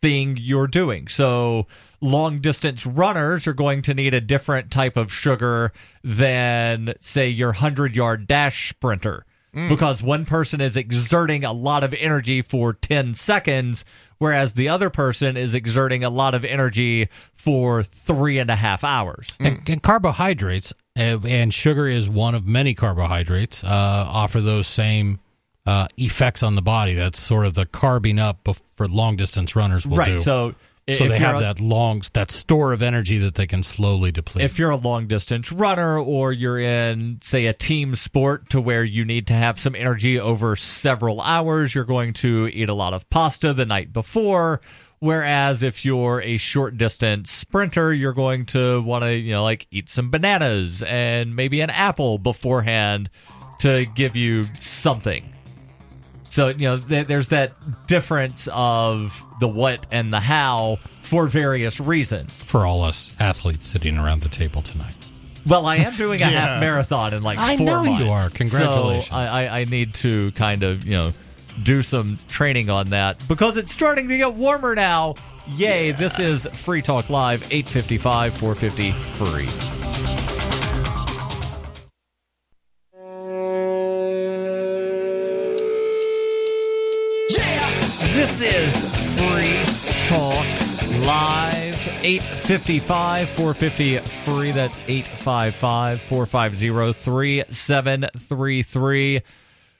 thing you're doing. So, long distance runners are going to need a different type of sugar than, say, your 100 yard dash sprinter. Because one person is exerting a lot of energy for 10 seconds, whereas the other person is exerting a lot of energy for three and a half hours. And, and carbohydrates uh, and sugar is one of many carbohydrates uh, offer those same uh, effects on the body. That's sort of the carbing up for long distance runners will right. do. So, so they have a- that long that store of energy that they can slowly deplete. if you're a long distance runner or you're in say a team sport to where you need to have some energy over several hours you're going to eat a lot of pasta the night before whereas if you're a short distance sprinter you're going to want to you know like eat some bananas and maybe an apple beforehand to give you something so you know th- there's that difference of the what and the how for various reasons for all us athletes sitting around the table tonight. well, I am doing a Yeah. half marathon in like I four know you are. Congratulations. So I, I, I need to kind of, you know, do some training on that because it's starting to get warmer now. Yay, this is Free Talk Live, 855 450 free. This is Free Talk Live, 855 450 free. That's 855 450 3733.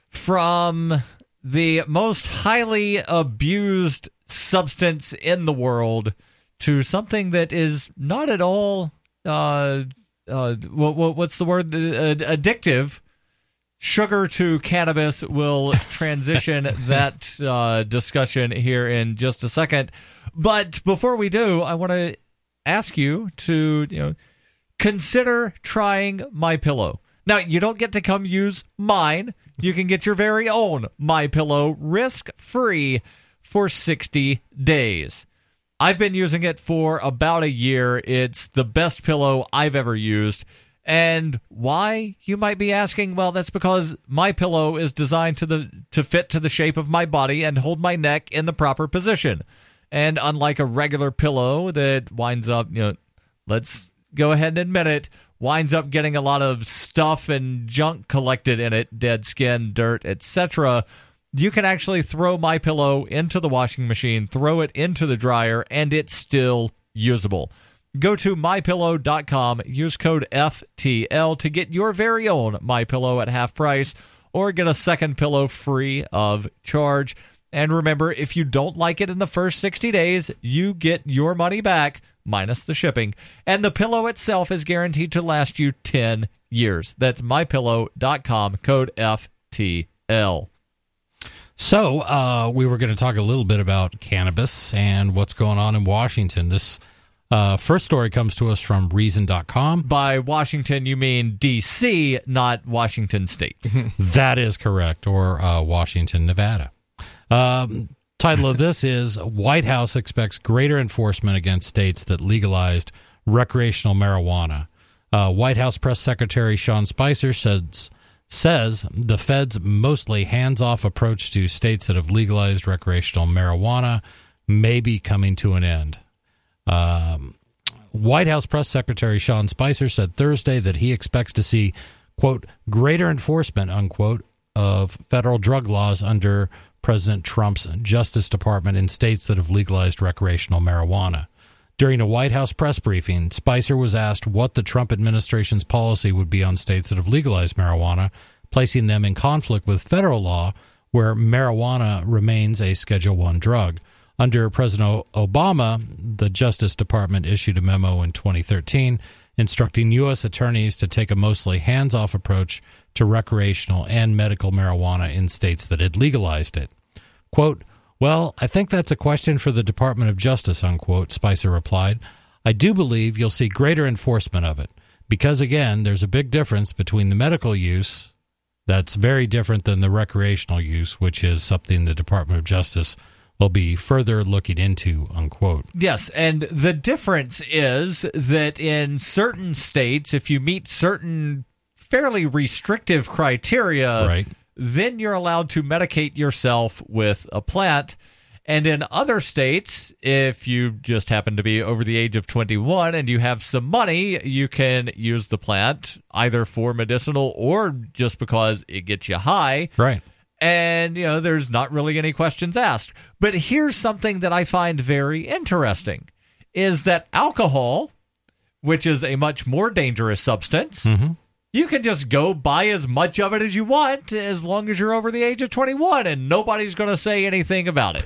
From the most highly abused substance in the world to something that is not at all, uh, uh, what, what, what's the word? Uh, addictive sugar to cannabis will transition that uh, discussion here in just a second. But before we do, I want to ask you to you know consider trying my pillow. Now you don't get to come use mine. You can get your very own my pillow risk free for 60 days. I've been using it for about a year. It's the best pillow I've ever used. And why you might be asking? Well, that's because my pillow is designed to the to fit to the shape of my body and hold my neck in the proper position. And unlike a regular pillow that winds up, you know, let's go ahead and admit it, winds up getting a lot of stuff and junk collected in it, dead skin, dirt, etc. You can actually throw my pillow into the washing machine, throw it into the dryer, and it's still usable. Go to mypillow.com, use code FTL to get your very own My Pillow at half price or get a second pillow free of charge. And remember, if you don't like it in the first 60 days, you get your money back minus the shipping. And the pillow itself is guaranteed to last you 10 years. That's mypillow.com, code FTL. So, uh, we were going to talk a little bit about cannabis and what's going on in Washington. This uh, first story comes to us from Reason.com. By Washington, you mean D.C., not Washington State. that is correct, or uh, Washington, Nevada. Um, title of this is White House expects greater enforcement against states that legalized recreational marijuana. Uh, White House Press Secretary Sean Spicer says says the Fed's mostly hands-off approach to states that have legalized recreational marijuana may be coming to an end. Um, White House Press Secretary Sean Spicer said Thursday that he expects to see, quote, greater enforcement, unquote, of federal drug laws under President Trump's Justice Department in states that have legalized recreational marijuana. During a White House press briefing, Spicer was asked what the Trump administration's policy would be on states that have legalized marijuana, placing them in conflict with federal law where marijuana remains a Schedule 1 drug. Under President Obama, the Justice Department issued a memo in 2013 instructing U.S. attorneys to take a mostly hands off approach to recreational and medical marijuana in states that had legalized it. Quote, Well, I think that's a question for the Department of Justice, unquote, Spicer replied. I do believe you'll see greater enforcement of it because, again, there's a big difference between the medical use that's very different than the recreational use, which is something the Department of Justice will be further looking into, unquote. Yes, and the difference is that in certain states, if you meet certain fairly restrictive criteria, Right. then you're allowed to medicate yourself with a plant. And in other states, if you just happen to be over the age of 21 and you have some money, you can use the plant either for medicinal or just because it gets you high Right. And you know there's not really any questions asked. But here's something that i find very interesting is that alcohol which is a much more dangerous substance you can just go buy as much of it as you want as long as you're over the age of 21 and nobody's going to say anything about it.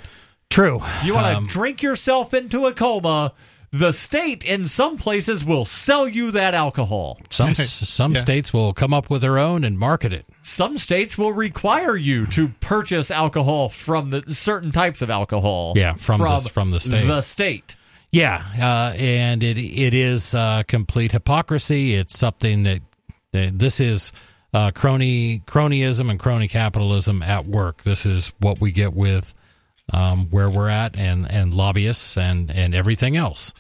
True. you want to Um, drink yourself into a coma the state in some places will sell you that alcohol some some states will come up with their own and market it. some states will require you to purchase alcohol from the certain types of alcohol. Yeah, from the- from the state. The state. Yeah, uh, and it it is uh, complete hypocrisy. It's something that, that this is uh, crony cronyism and crony capitalism at work. This is what we get with um, where we're at, and, and lobbyists and and everything else.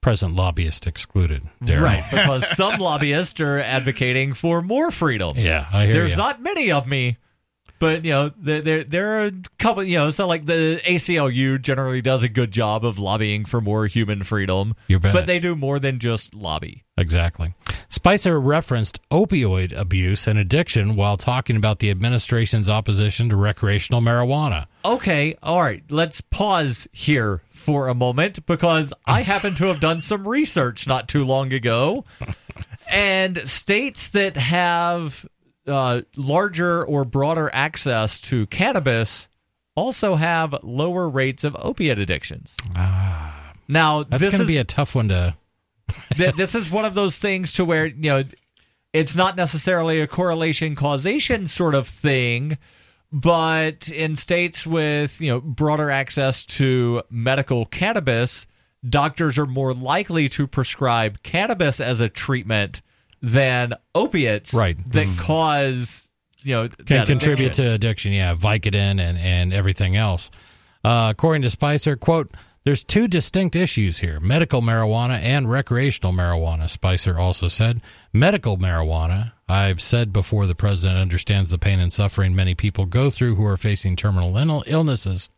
Present lobbyist excluded. Darren. Right, because some lobbyists are advocating for more freedom. Yeah, I hear There's you. not many of me, but you know, there there, there are a couple. You know, so like the ACLU generally does a good job of lobbying for more human freedom. You bet. But they do more than just lobby. Exactly. Spicer referenced opioid abuse and addiction while talking about the administration's opposition to recreational marijuana. Okay, all right. Let's pause here for a moment because I happen to have done some research not too long ago, and states that have uh, larger or broader access to cannabis also have lower rates of opiate addictions. Ah, now That's going to be a tough one to. th- this is one of those things to where you know it's not necessarily a correlation causation sort of thing but in states with you know broader access to medical cannabis doctors are more likely to prescribe cannabis as a treatment than opiates Right. that cause you know can contribute addiction. to addiction. Yeah, Vicodin and and everything else. Uh, according to Spicer, quote. There's two distinct issues here medical marijuana and recreational marijuana, Spicer also said. Medical marijuana, I've said before, the president understands the pain and suffering many people go through who are facing terminal Ill- illnesses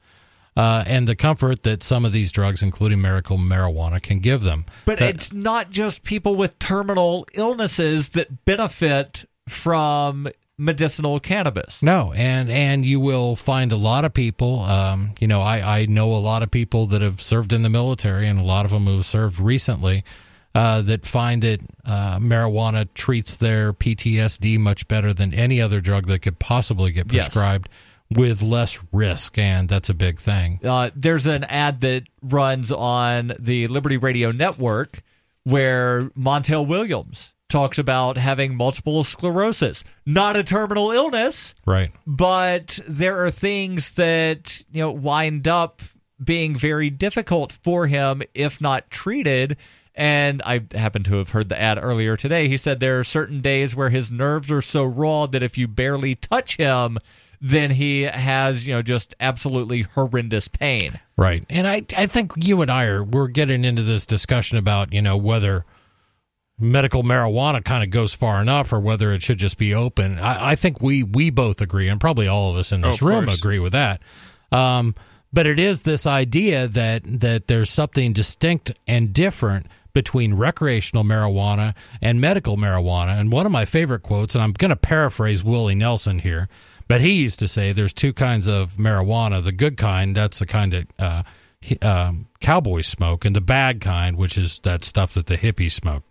uh, and the comfort that some of these drugs, including medical marijuana, can give them. But That- it's not just people with terminal illnesses that benefit from medicinal cannabis. No, and and you will find a lot of people. Um, you know, I I know a lot of people that have served in the military, and a lot of them who have served recently. Uh, that find that uh, marijuana treats their PTSD much better than any other drug that could possibly get Yes. prescribed with less risk, and that's a big thing. Uh, there's an ad that runs on the Liberty Radio Network where Montel Williams talks about having multiple sclerosis, not a terminal illness, Right. but there are things that you know wind up being very difficult for him if not treated. And I happen to have heard the ad earlier today. He said there are certain days where his nerves are so raw that if you barely touch him, then he has, you know, just absolutely horrendous pain. Right. And I I think you and I are we're getting into this discussion about, you know, whether medical marijuana kind of goes far enough or whether it should just be open. I, I think we we both agree, and probably all of us in Oh, this of room course. agree with that. Um, but it is this idea that that there's something distinct and different between recreational marijuana and medical marijuana. And one of my favorite quotes, and I'm going to paraphrase Willie Nelson here, but he used to say there's two kinds of marijuana. The good kind, that's the kind that uh, um, cowboys smoke, and the bad kind, which is that stuff that the hippies smoke.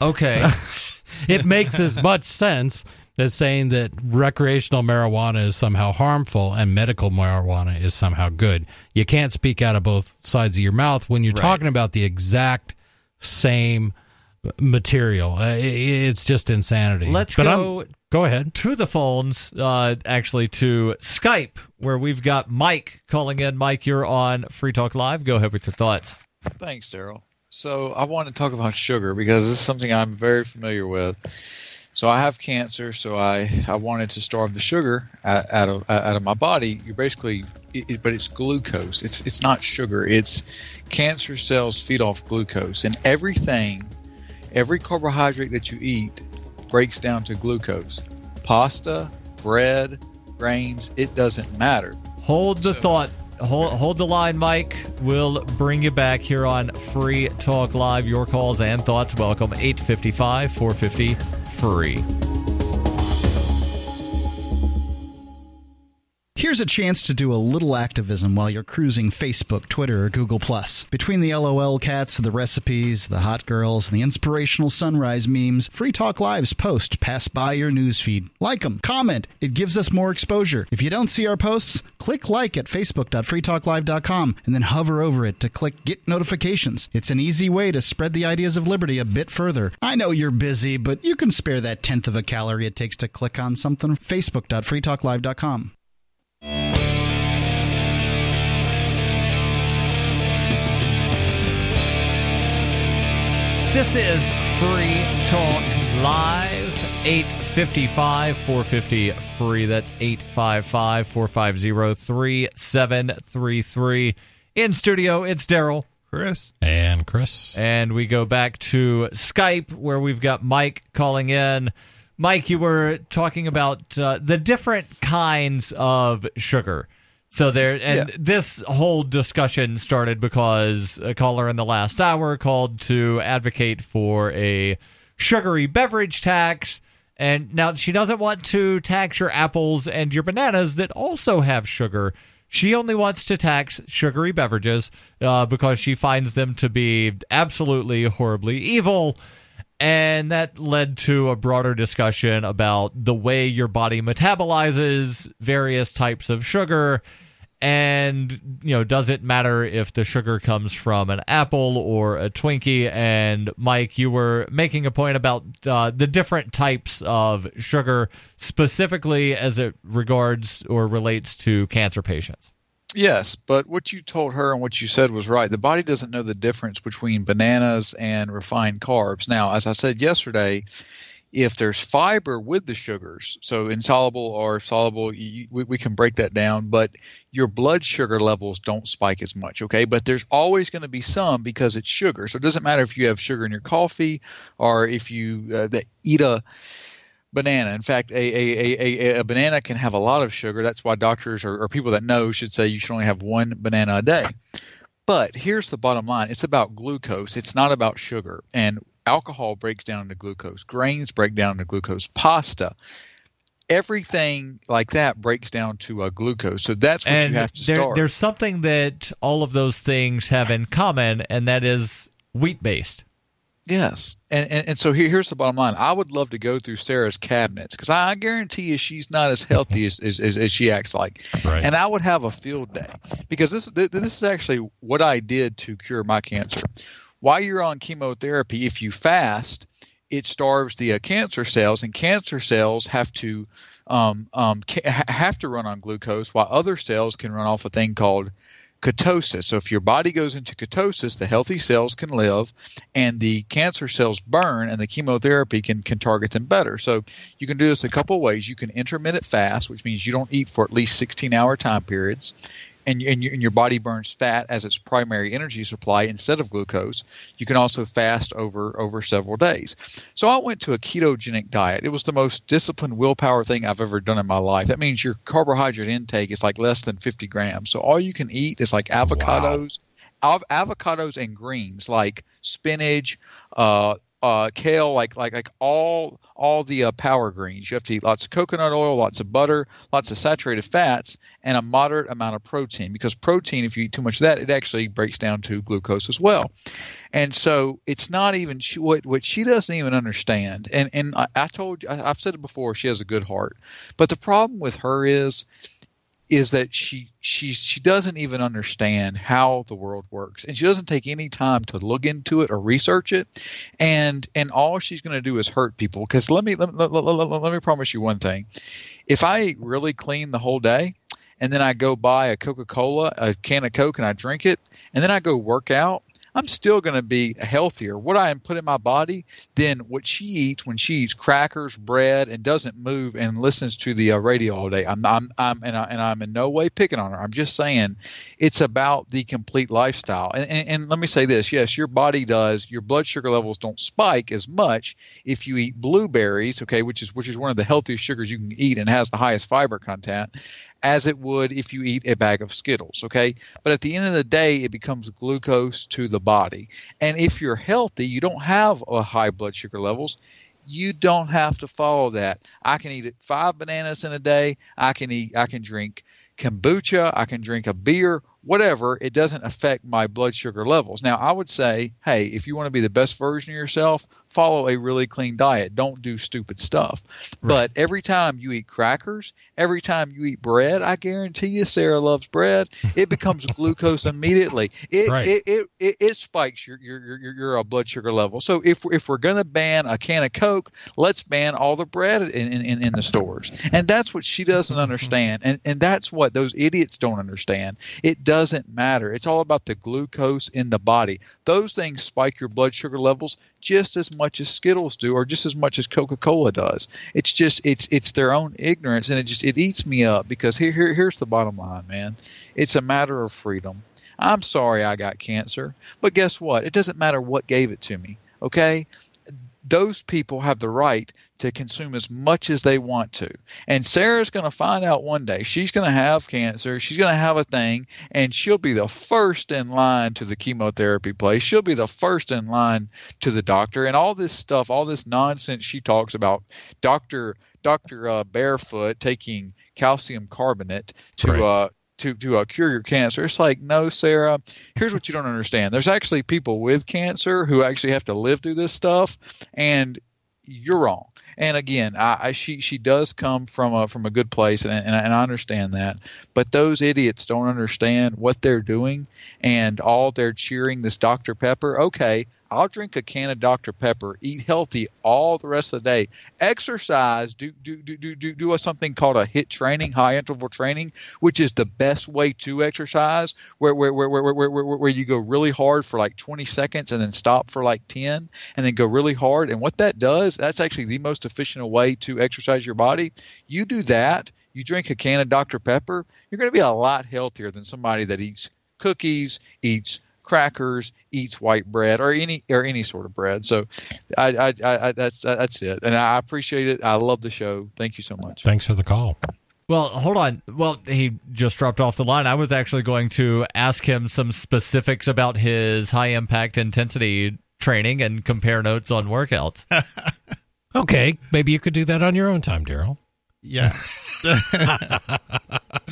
Okay. It makes as much sense as saying that recreational marijuana is somehow harmful and medical marijuana is somehow good. You can't speak out of both sides of your mouth when you're Right. talking about the exact same material. Uh, it's just insanity. Let's But go I'm- go ahead. to the phones, uh, actually to Skype, where we've got Mike calling in. Mike, you're on Free Talk Live. Go ahead with your thoughts. Thanks, Daryl. So I want to talk about sugar because this is something I'm very familiar with. So I have cancer, so I, I wanted to starve the sugar out, of out of my body. You're basically, it, but it's glucose. It's it's not sugar. It's cancer cells feed off glucose, and everything, every carbohydrate that you eat breaks down to glucose. Pasta, bread, grains, it doesn't matter. Hold the thought. Hold, hold the line, Mike. We'll bring you back here on Free Talk Live. Your calls and thoughts welcome. 855 450 free. Here's a chance to do a little activism while you're cruising Facebook, Twitter, or Google Between the LOL cats, the recipes, the hot girls, and the inspirational sunrise memes, Free Talk Live's post pass by your newsfeed. Like them, comment. It gives us more exposure. If you don't see our posts, click like at facebook.freetalklive.com and then hover over it to click get notifications. It's an easy way to spread the ideas of liberty a bit further. I know you're busy, but you can spare that tenth of a calorie it takes to click on something. facebook.freetalklive.com. This is Free Talk Live. 855 450 free. That's 855 450 3733. In studio, it's Daryl. Chris. And Chris. And we go back to Skype where we've got Mike calling in. Mike, you were talking about uh, the different kinds of sugar. So there, and Yeah. this whole discussion started because a caller in the last hour called to advocate for a sugary beverage tax. And now she doesn't want to tax your apples and your bananas that also have sugar. She only wants to tax sugary beverages uh, because she finds them to be absolutely horribly evil. And that led to a broader discussion about the way your body metabolizes various types of sugar. And, you know, does it matter if the sugar comes from an apple or a Twinkie? And, Mike, you were making a point about uh, the different types of sugar, specifically as it regards or relates to cancer patients. Yes, but what you told her and what you said was right. The body doesn't know the difference between bananas and refined carbs. Now, as I said yesterday, if there's fiber with the sugars, so insoluble or soluble, you, we, we can break that down, but your blood sugar levels don't spike as much, okay? But there's always going to be some because it's sugar. So it doesn't matter if you have sugar in your coffee or if you uh, eat a banana. In fact, a, a, a, a, a banana can have a lot of sugar. That's why doctors or, or people that know should say you should only have one banana a day. But here's the bottom line it's about glucose, it's not about sugar. And alcohol breaks down into glucose, grains break down into glucose, pasta. Everything like that breaks down to uh, glucose. So that's what and you have to there, start. there's something that all of those things have in common, and that is wheat based. Yes, and, and and so here, here's the bottom line. I would love to go through Sarah's cabinets because I guarantee you she's not as healthy as, as, as, as she acts like. Right. And I would have a field day because this this is actually what I did to cure my cancer. While you're on chemotherapy, if you fast, it starves the uh, cancer cells, and cancer cells have to um, um, ca- have to run on glucose, while other cells can run off a thing called ketosis. So if your body goes into ketosis, the healthy cells can live and the cancer cells burn and the chemotherapy can, can target them better. So you can do this a couple ways. You can intermittent fast, which means you don't eat for at least 16 hour time periods. And, and, you, and your body burns fat as its primary energy supply instead of glucose. You can also fast over over several days. So I went to a ketogenic diet. It was the most disciplined willpower thing I've ever done in my life. That means your carbohydrate intake is like less than 50 grams. So all you can eat is like avocados, av- avocados and greens like spinach, uh, uh, kale, like like like all all the uh, power greens. You have to eat lots of coconut oil, lots of butter, lots of saturated fats, and a moderate amount of protein. Because protein, if you eat too much of that, it actually breaks down to glucose as well. And so it's not even what what she doesn't even understand. And and I, I told you, I, I've said it before. She has a good heart, but the problem with her is is that she she she doesn't even understand how the world works. And she doesn't take any time to look into it or research it. And and all she's going to do is hurt people. Because let me let, let, let, let me promise you one thing. If i really clean the whole day and then i go buy a coca-cola a can of coke and i drink it and then i go work out I'm still going to be healthier. What I putting in my body than what she eats when she eats crackers, bread, and doesn't move and listens to the uh, radio all day. I'm, I'm, I'm and, I, and I'm in no way picking on her. I'm just saying it's about the complete lifestyle. And, and, and let me say this: yes, your body does. Your blood sugar levels don't spike as much if you eat blueberries, okay, which is which is one of the healthiest sugars you can eat and has the highest fiber content as it would if you eat a bag of Skittles, okay? But at the end of the day, it becomes glucose to the body. And if you're healthy, you don't have a high blood sugar levels, you don't have to follow that. I can eat five bananas in a day. I can eat I can drink kombucha, I can drink a beer, whatever, it doesn't affect my blood sugar levels. Now, I would say, hey, if you want to be the best version of yourself, follow a really clean diet. Don't do stupid stuff. Right. But every time you eat crackers, every time you eat bread, I guarantee you Sarah loves bread, it becomes glucose immediately. It, right. it, it, it, it, spikes your, your, your, your uh, blood sugar level. So if, if we're going to ban a can of Coke, let's ban all the bread in, in, in the stores. And that's what she doesn't understand. And, and that's what those idiots don't understand. It doesn't matter. It's all about the glucose in the body. Those things spike your blood sugar levels just as much as Skittles do, or just as much as Coca Cola does. It's just it's it's their own ignorance, and it just it eats me up because here, here here's the bottom line, man. It's a matter of freedom. I'm sorry I got cancer, but guess what? It doesn't matter what gave it to me. Okay, those people have the right to consume as much as they want to. And Sarah's going to find out one day she's going to have cancer, she's going to have a thing, and she'll be the first in line to the chemotherapy place. She'll be the first in line to the doctor. And all this stuff, all this nonsense she talks about, Dr. Dr. Uh, Barefoot taking calcium carbonate to right. uh, to to uh, cure your cancer. It's like, no, Sarah. Here's what you don't understand. There's actually people with cancer who actually have to live through this stuff, and you're wrong. And again, I, I, she she does come from a from a good place, and, and, and I understand that. But those idiots don't understand what they're doing, and all they're cheering this Dr Pepper. Okay, I'll drink a can of Dr. Pepper, eat healthy all the rest of the day, exercise, do do do do do, do something called a HIIT training, high interval training, which is the best way to exercise, where where where where where, where, where you go really hard for like 20 seconds and then stop for like 10 and then go really hard. And what that does, that's actually the most efficient way to exercise your body. You do that, you drink a can of Dr. Pepper, you're going to be a lot healthier than somebody that eats cookies, eats crackers, eats white bread or any or any sort of bread. So, I, I, I that's that's it, and I appreciate it. I love the show. Thank you so much. Thanks for the call. Well, hold on. Well, he just dropped off the line. I was actually going to ask him some specifics about his high impact intensity training and compare notes on workouts. okay, maybe you could do that on your own time, Daryl. Yeah.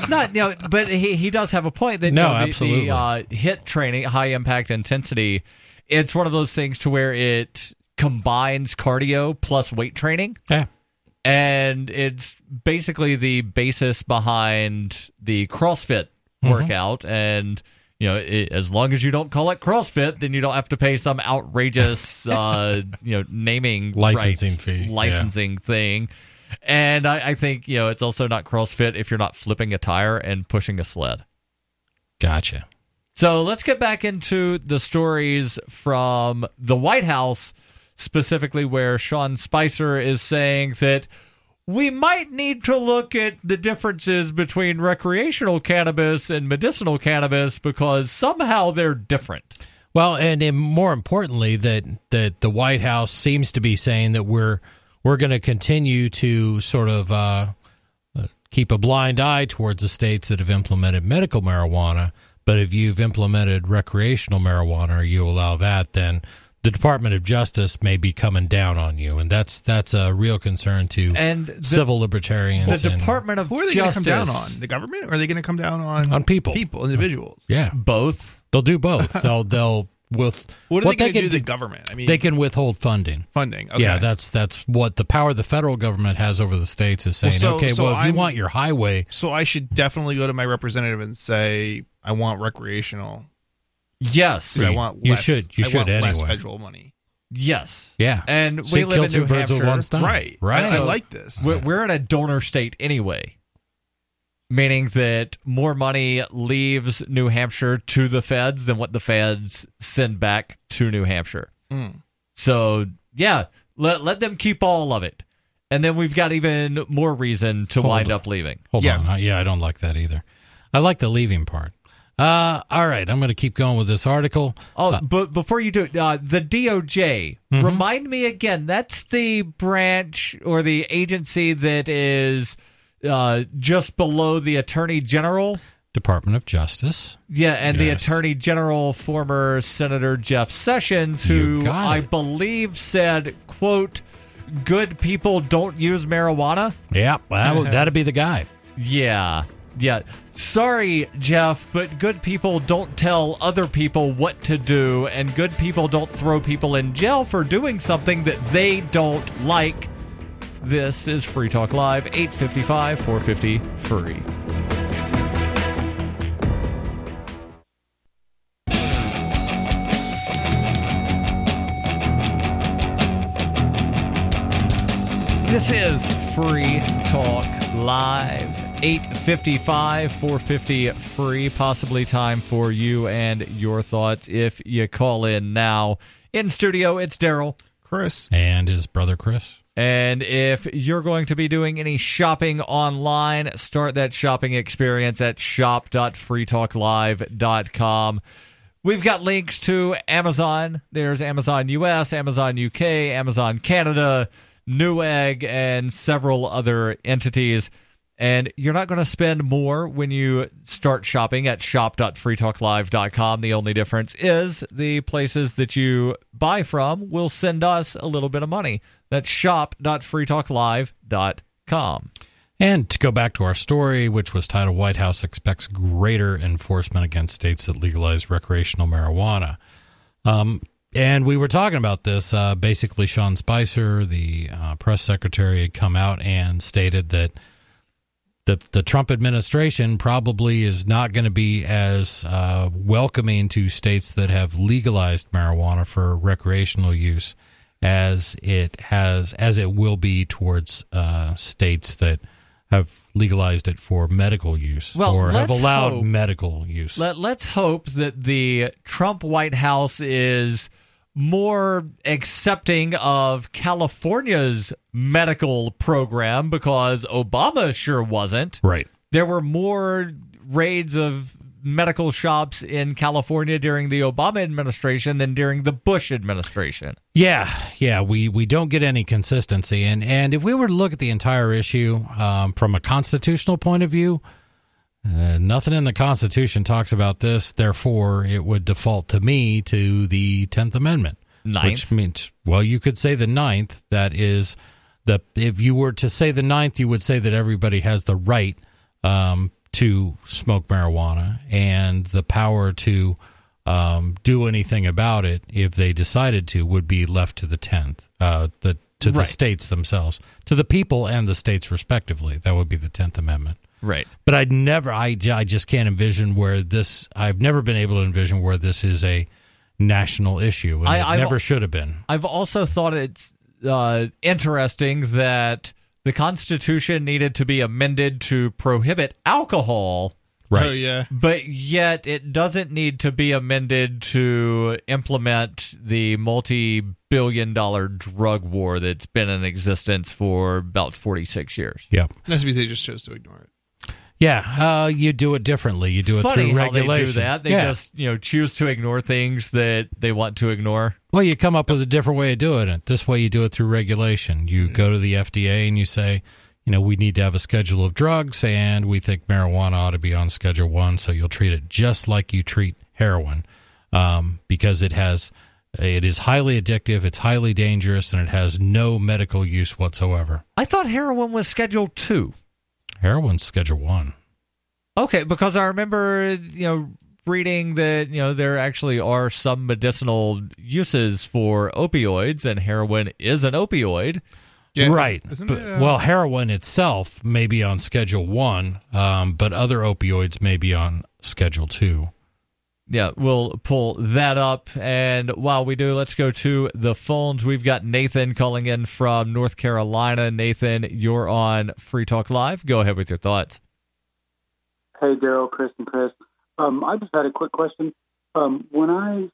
Not, you know, but he, he does have a point that no, you know, the, absolutely. the uh, HIIT training, high impact intensity, it's one of those things to where it combines cardio plus weight training. Yeah. And it's basically the basis behind the CrossFit mm-hmm. workout. And, you know, it, as long as you don't call it CrossFit, then you don't have to pay some outrageous, uh, you know, naming licensing rights, fee, licensing yeah. thing. And I, I think, you know, it's also not CrossFit if you're not flipping a tire and pushing a sled. Gotcha. So let's get back into the stories from the White House, specifically where Sean Spicer is saying that we might need to look at the differences between recreational cannabis and medicinal cannabis because somehow they're different. Well, and, and more importantly, that that the White House seems to be saying that we're we're going to continue to sort of uh, uh, keep a blind eye towards the states that have implemented medical marijuana. But if you've implemented recreational marijuana or you allow that, then the Department of Justice may be coming down on you, and that's that's a real concern to And the- civil libertarians. the and- Department of Who are they going to come down on? The government, or are they going to come down on On people. people, individuals? yeah, both. they'll do both. they'll they'll with What are they going to can do the government? I mean, they can withhold funding. funding. Okay. Yeah, that's that's what the power the federal government has over the states is saying. Well, so- okay, so well, if I'm- want your highway, so I should definitely go to my representative and say I want recreational. Yes. 'cause I want You should. You I should want less anyway. federal money. Yes. yeah, And So we live kill in two New birds with Hampshire. one stone. Right. right. I like this. We're, we're in a donor state anyway, meaning that more money leaves New Hampshire to the feds than what the feds send back to New Hampshire. Mm. So, yeah, let, let them keep all of it. And then we've got even more reason to Hold wind on. up leaving. Hold Yeah. on, Uh, yeah, I don't like that either. I like the leaving part. Uh, all right, I'm going to keep going with this article. Oh, but before you do it, uh, the DOJ, remind me again, that's the branch or the agency that is uh, just below the Attorney General. Department of Justice. Yeah, and the Attorney General, former Senator Jeff Sessions, who I believe said, quote, good people don't use marijuana. Yeah, that would, that'd be the guy. Yeah. Yeah. Sorry, Jeff, but good people don't tell other people what to do, and good people don't throw people in jail for doing something that they don't like. This is Free Talk Live, 855 450 free. This is Free Talk Live. 855 450 free. Possibly time for you and your thoughts if you call in now. In studio, it's Daryl. Chris. And his brother Chris. And if you're going to be doing any shopping online, start that shopping experience at shop.freetalklive.com. We've got links to Amazon. There's Amazon US, Amazon UK, Amazon Canada, Newegg, and several other entities. And you're not going to spend more when you start shopping at shop.freetalklive.com. The only difference is the places that you buy from will send us a little bit of money. That's shop.freetalklive.com. And to go back to our story, which was titled White House Expects Greater Enforcement Against States That Legalize Recreational Marijuana. Um, and we were talking about this. Uh, basically, Sean Spicer, the uh, press secretary, had come out and stated that the, the Trump administration probably is not going to be as uh, welcoming to states that have legalized marijuana for recreational use as it has as it will be towards uh, states that have legalized it for medical use Well, or have allowed hope- medical use. Let, let's hope that the Trump White House is more accepting of California's medical program because Obama sure wasn't. right. There were more raids of medical shops in California during the Obama administration than during the Bush administration. Yeah, yeah, we, we don't get any consistency, and and if we were to look at the entire issue um, from a constitutional point of view, uh, nothing in the Constitution talks about this. Therefore, it would default to me to the Tenth Amendment, Ninth. which means well, you could say the Ninth. That is the if you were to say the Ninth, you would say that everybody has the right um, to smoke marijuana and the power to um, do anything about it if they decided to would be left to the tenth, uh, the to the Right. states themselves, to the people and the states respectively. That would be the Tenth Amendment. Right. But I'd never, I, j- I just can't envision where this. I've never been able to envision where this is a national issue, and I- it I've- never should have been. I've also thought it's uh, interesting that the Constitution needed to be amended to prohibit alcohol, Right. Oh yeah. but yet it doesn't need to be amended to implement the multi billion dollar drug war that's been in existence for about 46 years. Yep. That's because they just chose to ignore it. Yeah. Uh, you do it differently. You do it Funny through how they regulation. do that. They yeah. just, you know, choose to ignore things that they want to ignore. Well, you come up with a different way of doing it. This way, you do it through regulation. You go to the FDA and you say, you know, we need to have a schedule of drugs, and we think marijuana ought to be on Schedule One. So you'll treat it just like you treat heroin, um, because it has It is highly addictive, it's highly dangerous, and it has no medical use whatsoever. I thought heroin was Schedule Two. Heroin's Schedule One. Okay, because I remember you know reading that you know there actually are some medicinal uses for opioids, and heroin is an opioid. Yeah, right. isn't But- it, uh, well, heroin itself may be on Schedule One, um, but other opioids may be on Schedule Two. Yeah, we'll pull that up. And while we do, let's go to the phones. We've got Nathan calling in from North Carolina. Nathan, you're on Free Talk Live. Go ahead with your thoughts. Hey, Daryl, Chris, and Chris. Um, I just had a quick question. Um, I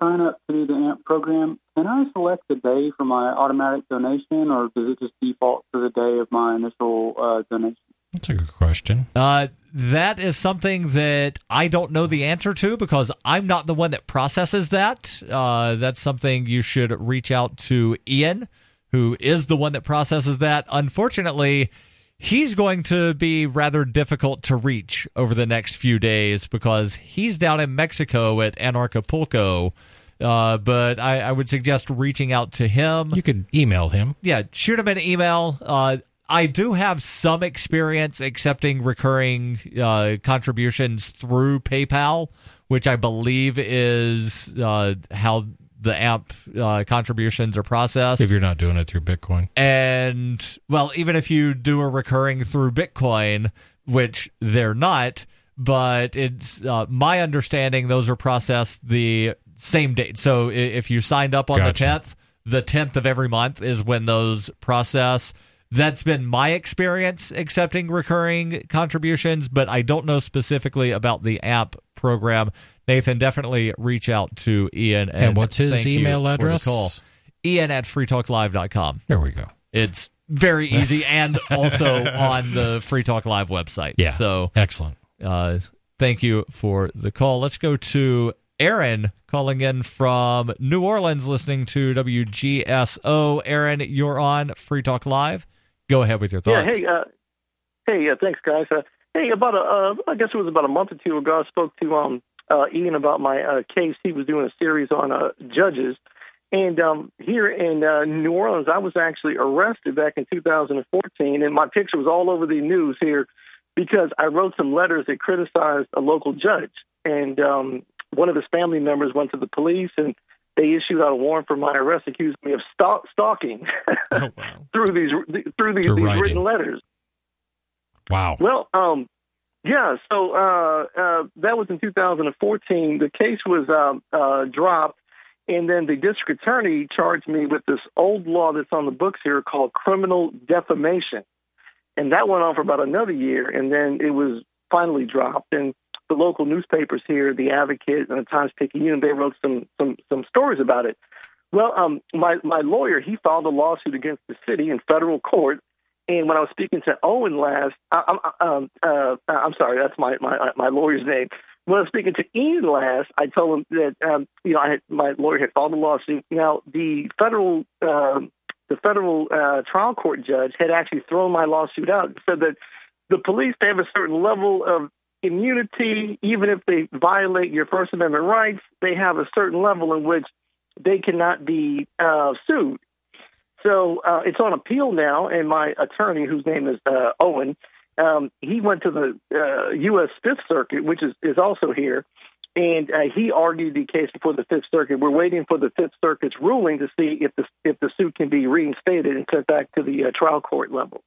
sign up to do the AMP program, can I select the day for my automatic donation, or does it just default to the day of my initial uh, donation? That's a good question. Uh, that is something that I don't know the answer to because I'm not the one that processes that. Uh, that's something you should reach out to Ian, who is the one that processes that. Unfortunately, he's going to be rather difficult to reach over the next few days because he's down in Mexico at Anarchapulco. Uh, but I, I would suggest reaching out to him. You could email him. Yeah, shoot him an email. Uh, I do have some experience accepting recurring uh, contributions through PayPal, which I believe is uh, how the AMP uh, contributions are processed. If you're not doing it through Bitcoin. And well, even if you do a recurring through Bitcoin, which they're not, but it's uh, my understanding those are processed the same date. So if you signed up on Gotcha. the 10th, the 10th of every month is when those process. That's been my experience accepting recurring contributions, but I don't know specifically about the AMP program. Nathan, definitely reach out to Ian. And, And what's his email address? call. Ian at freetalklive.com. There we go. It's very easy and also on the Free Talk Live website. Yeah. So Excellent. uh, thank you for the call. Let's go to Aaron calling in from New Orleans, listening to WGSO. Aaron, you're on Free Talk Live. Go ahead with your thoughts. Yeah, hey, uh, hey, uh, thanks, guys. Uh, hey, about a, uh, I guess it was about a month or two ago, I spoke to um, uh, Ian about my uh, case. He was doing a series on uh, judges, and um, here in uh, New Orleans, I was actually arrested back in 2014, and my picture was all over the news here because I wrote some letters that criticized a local judge, and um, one of his family members went to the police and. They issued out a warrant for my arrest, accused me of stalk- stalking through these through these, Through these writing. written letters. Wow. Well, um, yeah. So uh, uh, that was in 2014. The case was um, uh, dropped, and then the district attorney charged me with this old law that's on the books here called criminal defamation, and that went on for about another year, and then it was finally dropped. And the local newspapers here, the Advocate and the Times Picayune, they wrote some some some stories about it. Well, um, my my lawyer he filed a lawsuit against the city in federal court, and when I was speaking to Owen last, I, I, um, uh, I'm sorry, that's my, my my lawyer's name. When I was speaking to Ian last, I told him that um, you know I had, my lawyer had filed a lawsuit. Now the federal um the federal uh, trial court judge had actually thrown my lawsuit out said that the police they have a certain level of immunity, even if they violate your First Amendment rights, they have a certain level in which they cannot be uh, sued. So uh, it's on appeal now, and my attorney, whose name is uh, Owen, um, he went to the uh, U.S. Fifth Circuit, which is, is also here, and uh, he argued the case before the Fifth Circuit. We're waiting for the Fifth Circuit's ruling to see if the if the suit can be reinstated and sent back to the uh, trial court level.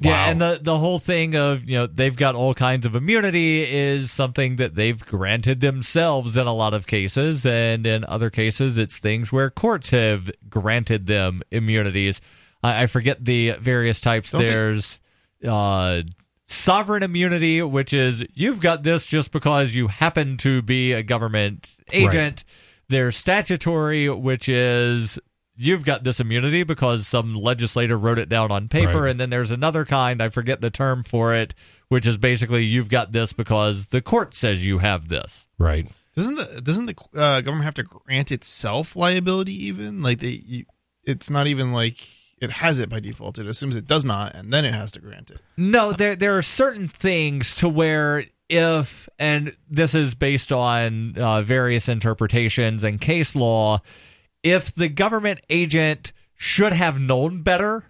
Yeah, and the the whole thing of you know they've got all kinds of immunity is something that they've granted themselves in a lot of cases, and in other cases it's things where courts have granted them immunities. I, I forget the various types. Don't they- There's uh, sovereign immunity, which is you've got this just because you happen to be a government agent. There's statutory, which is you've got this immunity because some legislator wrote it down on paper. Right. And then there's another kind, I forget the term for it, which is basically you've got this because the court says you have this. Right. Doesn't the doesn't the uh, government have to grant itself liability? Even like they, you, it's not even like it has it by default. It assumes it does not, and then it has to grant it. No, there there are certain things to where if, and this is based on uh, various interpretations and case law, if the government agent should have known better,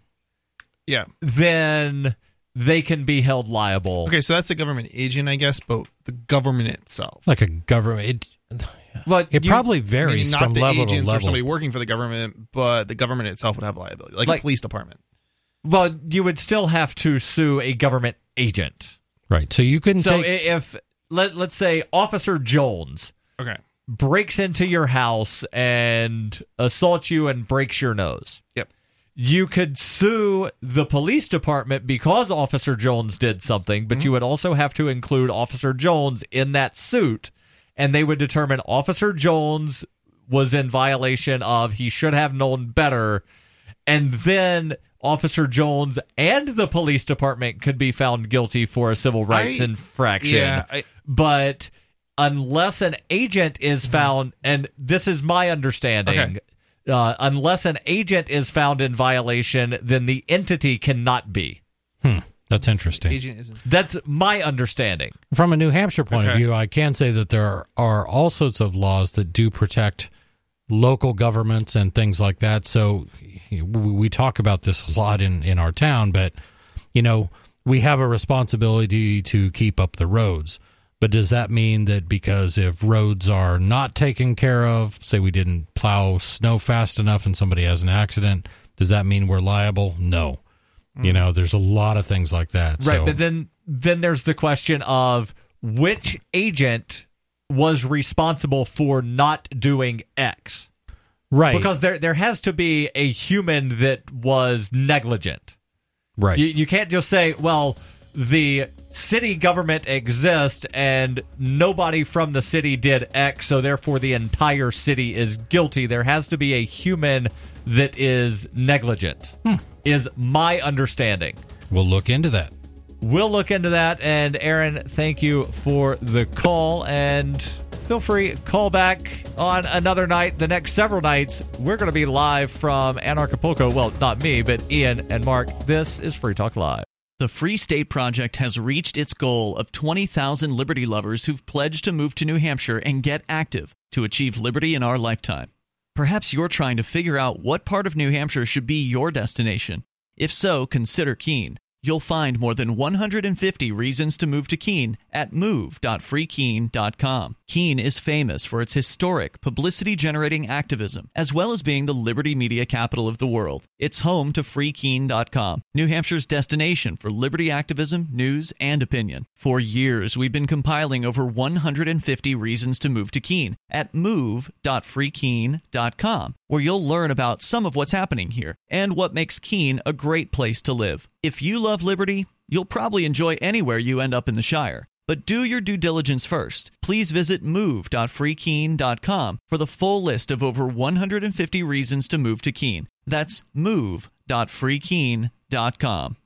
Yeah. then they can be held liable. Okay, so that's a government agent, I guess, but the government itself. Like a government. It, But it you- probably varies not from the level to agents or level. somebody working for the government, but the government itself would have liability, like, Like- a police department. Well, you would still have to sue a government agent. Right. So you couldn't So take. i- if let let's say Officer Jones Okay. Breaks into your house and assaults you and breaks your nose. Yep. You could sue the police department because Officer Jones did something, but mm-hmm. you would also have to include Officer Jones in that suit, and they would determine Officer Jones was in violation of he should have known better, and then Officer Jones and the police department could be found guilty for a civil rights I- infraction. yeah, I- but unless an agent is found, and this is my understanding, Okay. uh, unless an agent is found in violation, then the entity cannot be. Hmm, that's interesting. Agent isn't. That's my understanding. From a New Hampshire point of view, I can say that there are, are all sorts of laws that do protect local governments and things like that. So we we talk about this a lot in, in our town, but you know, we have a responsibility to keep up the roads. But does that mean that because if roads are not taken care of, say we didn't plow snow fast enough and somebody has an accident, does that mean we're liable? No. You know, there's a lot of things like that. Right, so, but then then there's the question of which agent was responsible for not doing X. right. Because there there has to be a human that was negligent. right. You, you can't just say, well, the city government exists and nobody from the city did X, so therefore the entire city is guilty. There has to be a human that is negligent, hmm. is my understanding. We'll look into that. We'll look into that. And Aaron, thank you for the call. And feel free call back on another night. The next several nights, we're going to be live from Anarchapulco. Well, not me, but Ian and Mark. This is Free Talk Live. The Free State Project has reached its goal of 20,000 liberty lovers who've pledged to move to New Hampshire and get active to achieve liberty in our lifetime. Perhaps you're trying to figure out what part of New Hampshire should be your destination. If so, consider Keene. You'll find more than 150 reasons to move to Keene at move.freekeene.com. Keene is famous for its historic, publicity generating activism, as well as being the liberty media capital of the world. It's home to freekeene.com, New Hampshire's destination for liberty activism, news, and opinion. For years, we've been compiling over 150 reasons to move to Keene at move.freekeene.com, where you'll learn about some of what's happening here and what makes Keene a great place to live. If you love liberty, you'll probably enjoy anywhere you end up in the Shire. But do your due diligence first. Please visit move.freekeene.com for the full list of over 150 reasons to move to Keene. That's move.freekeene.com.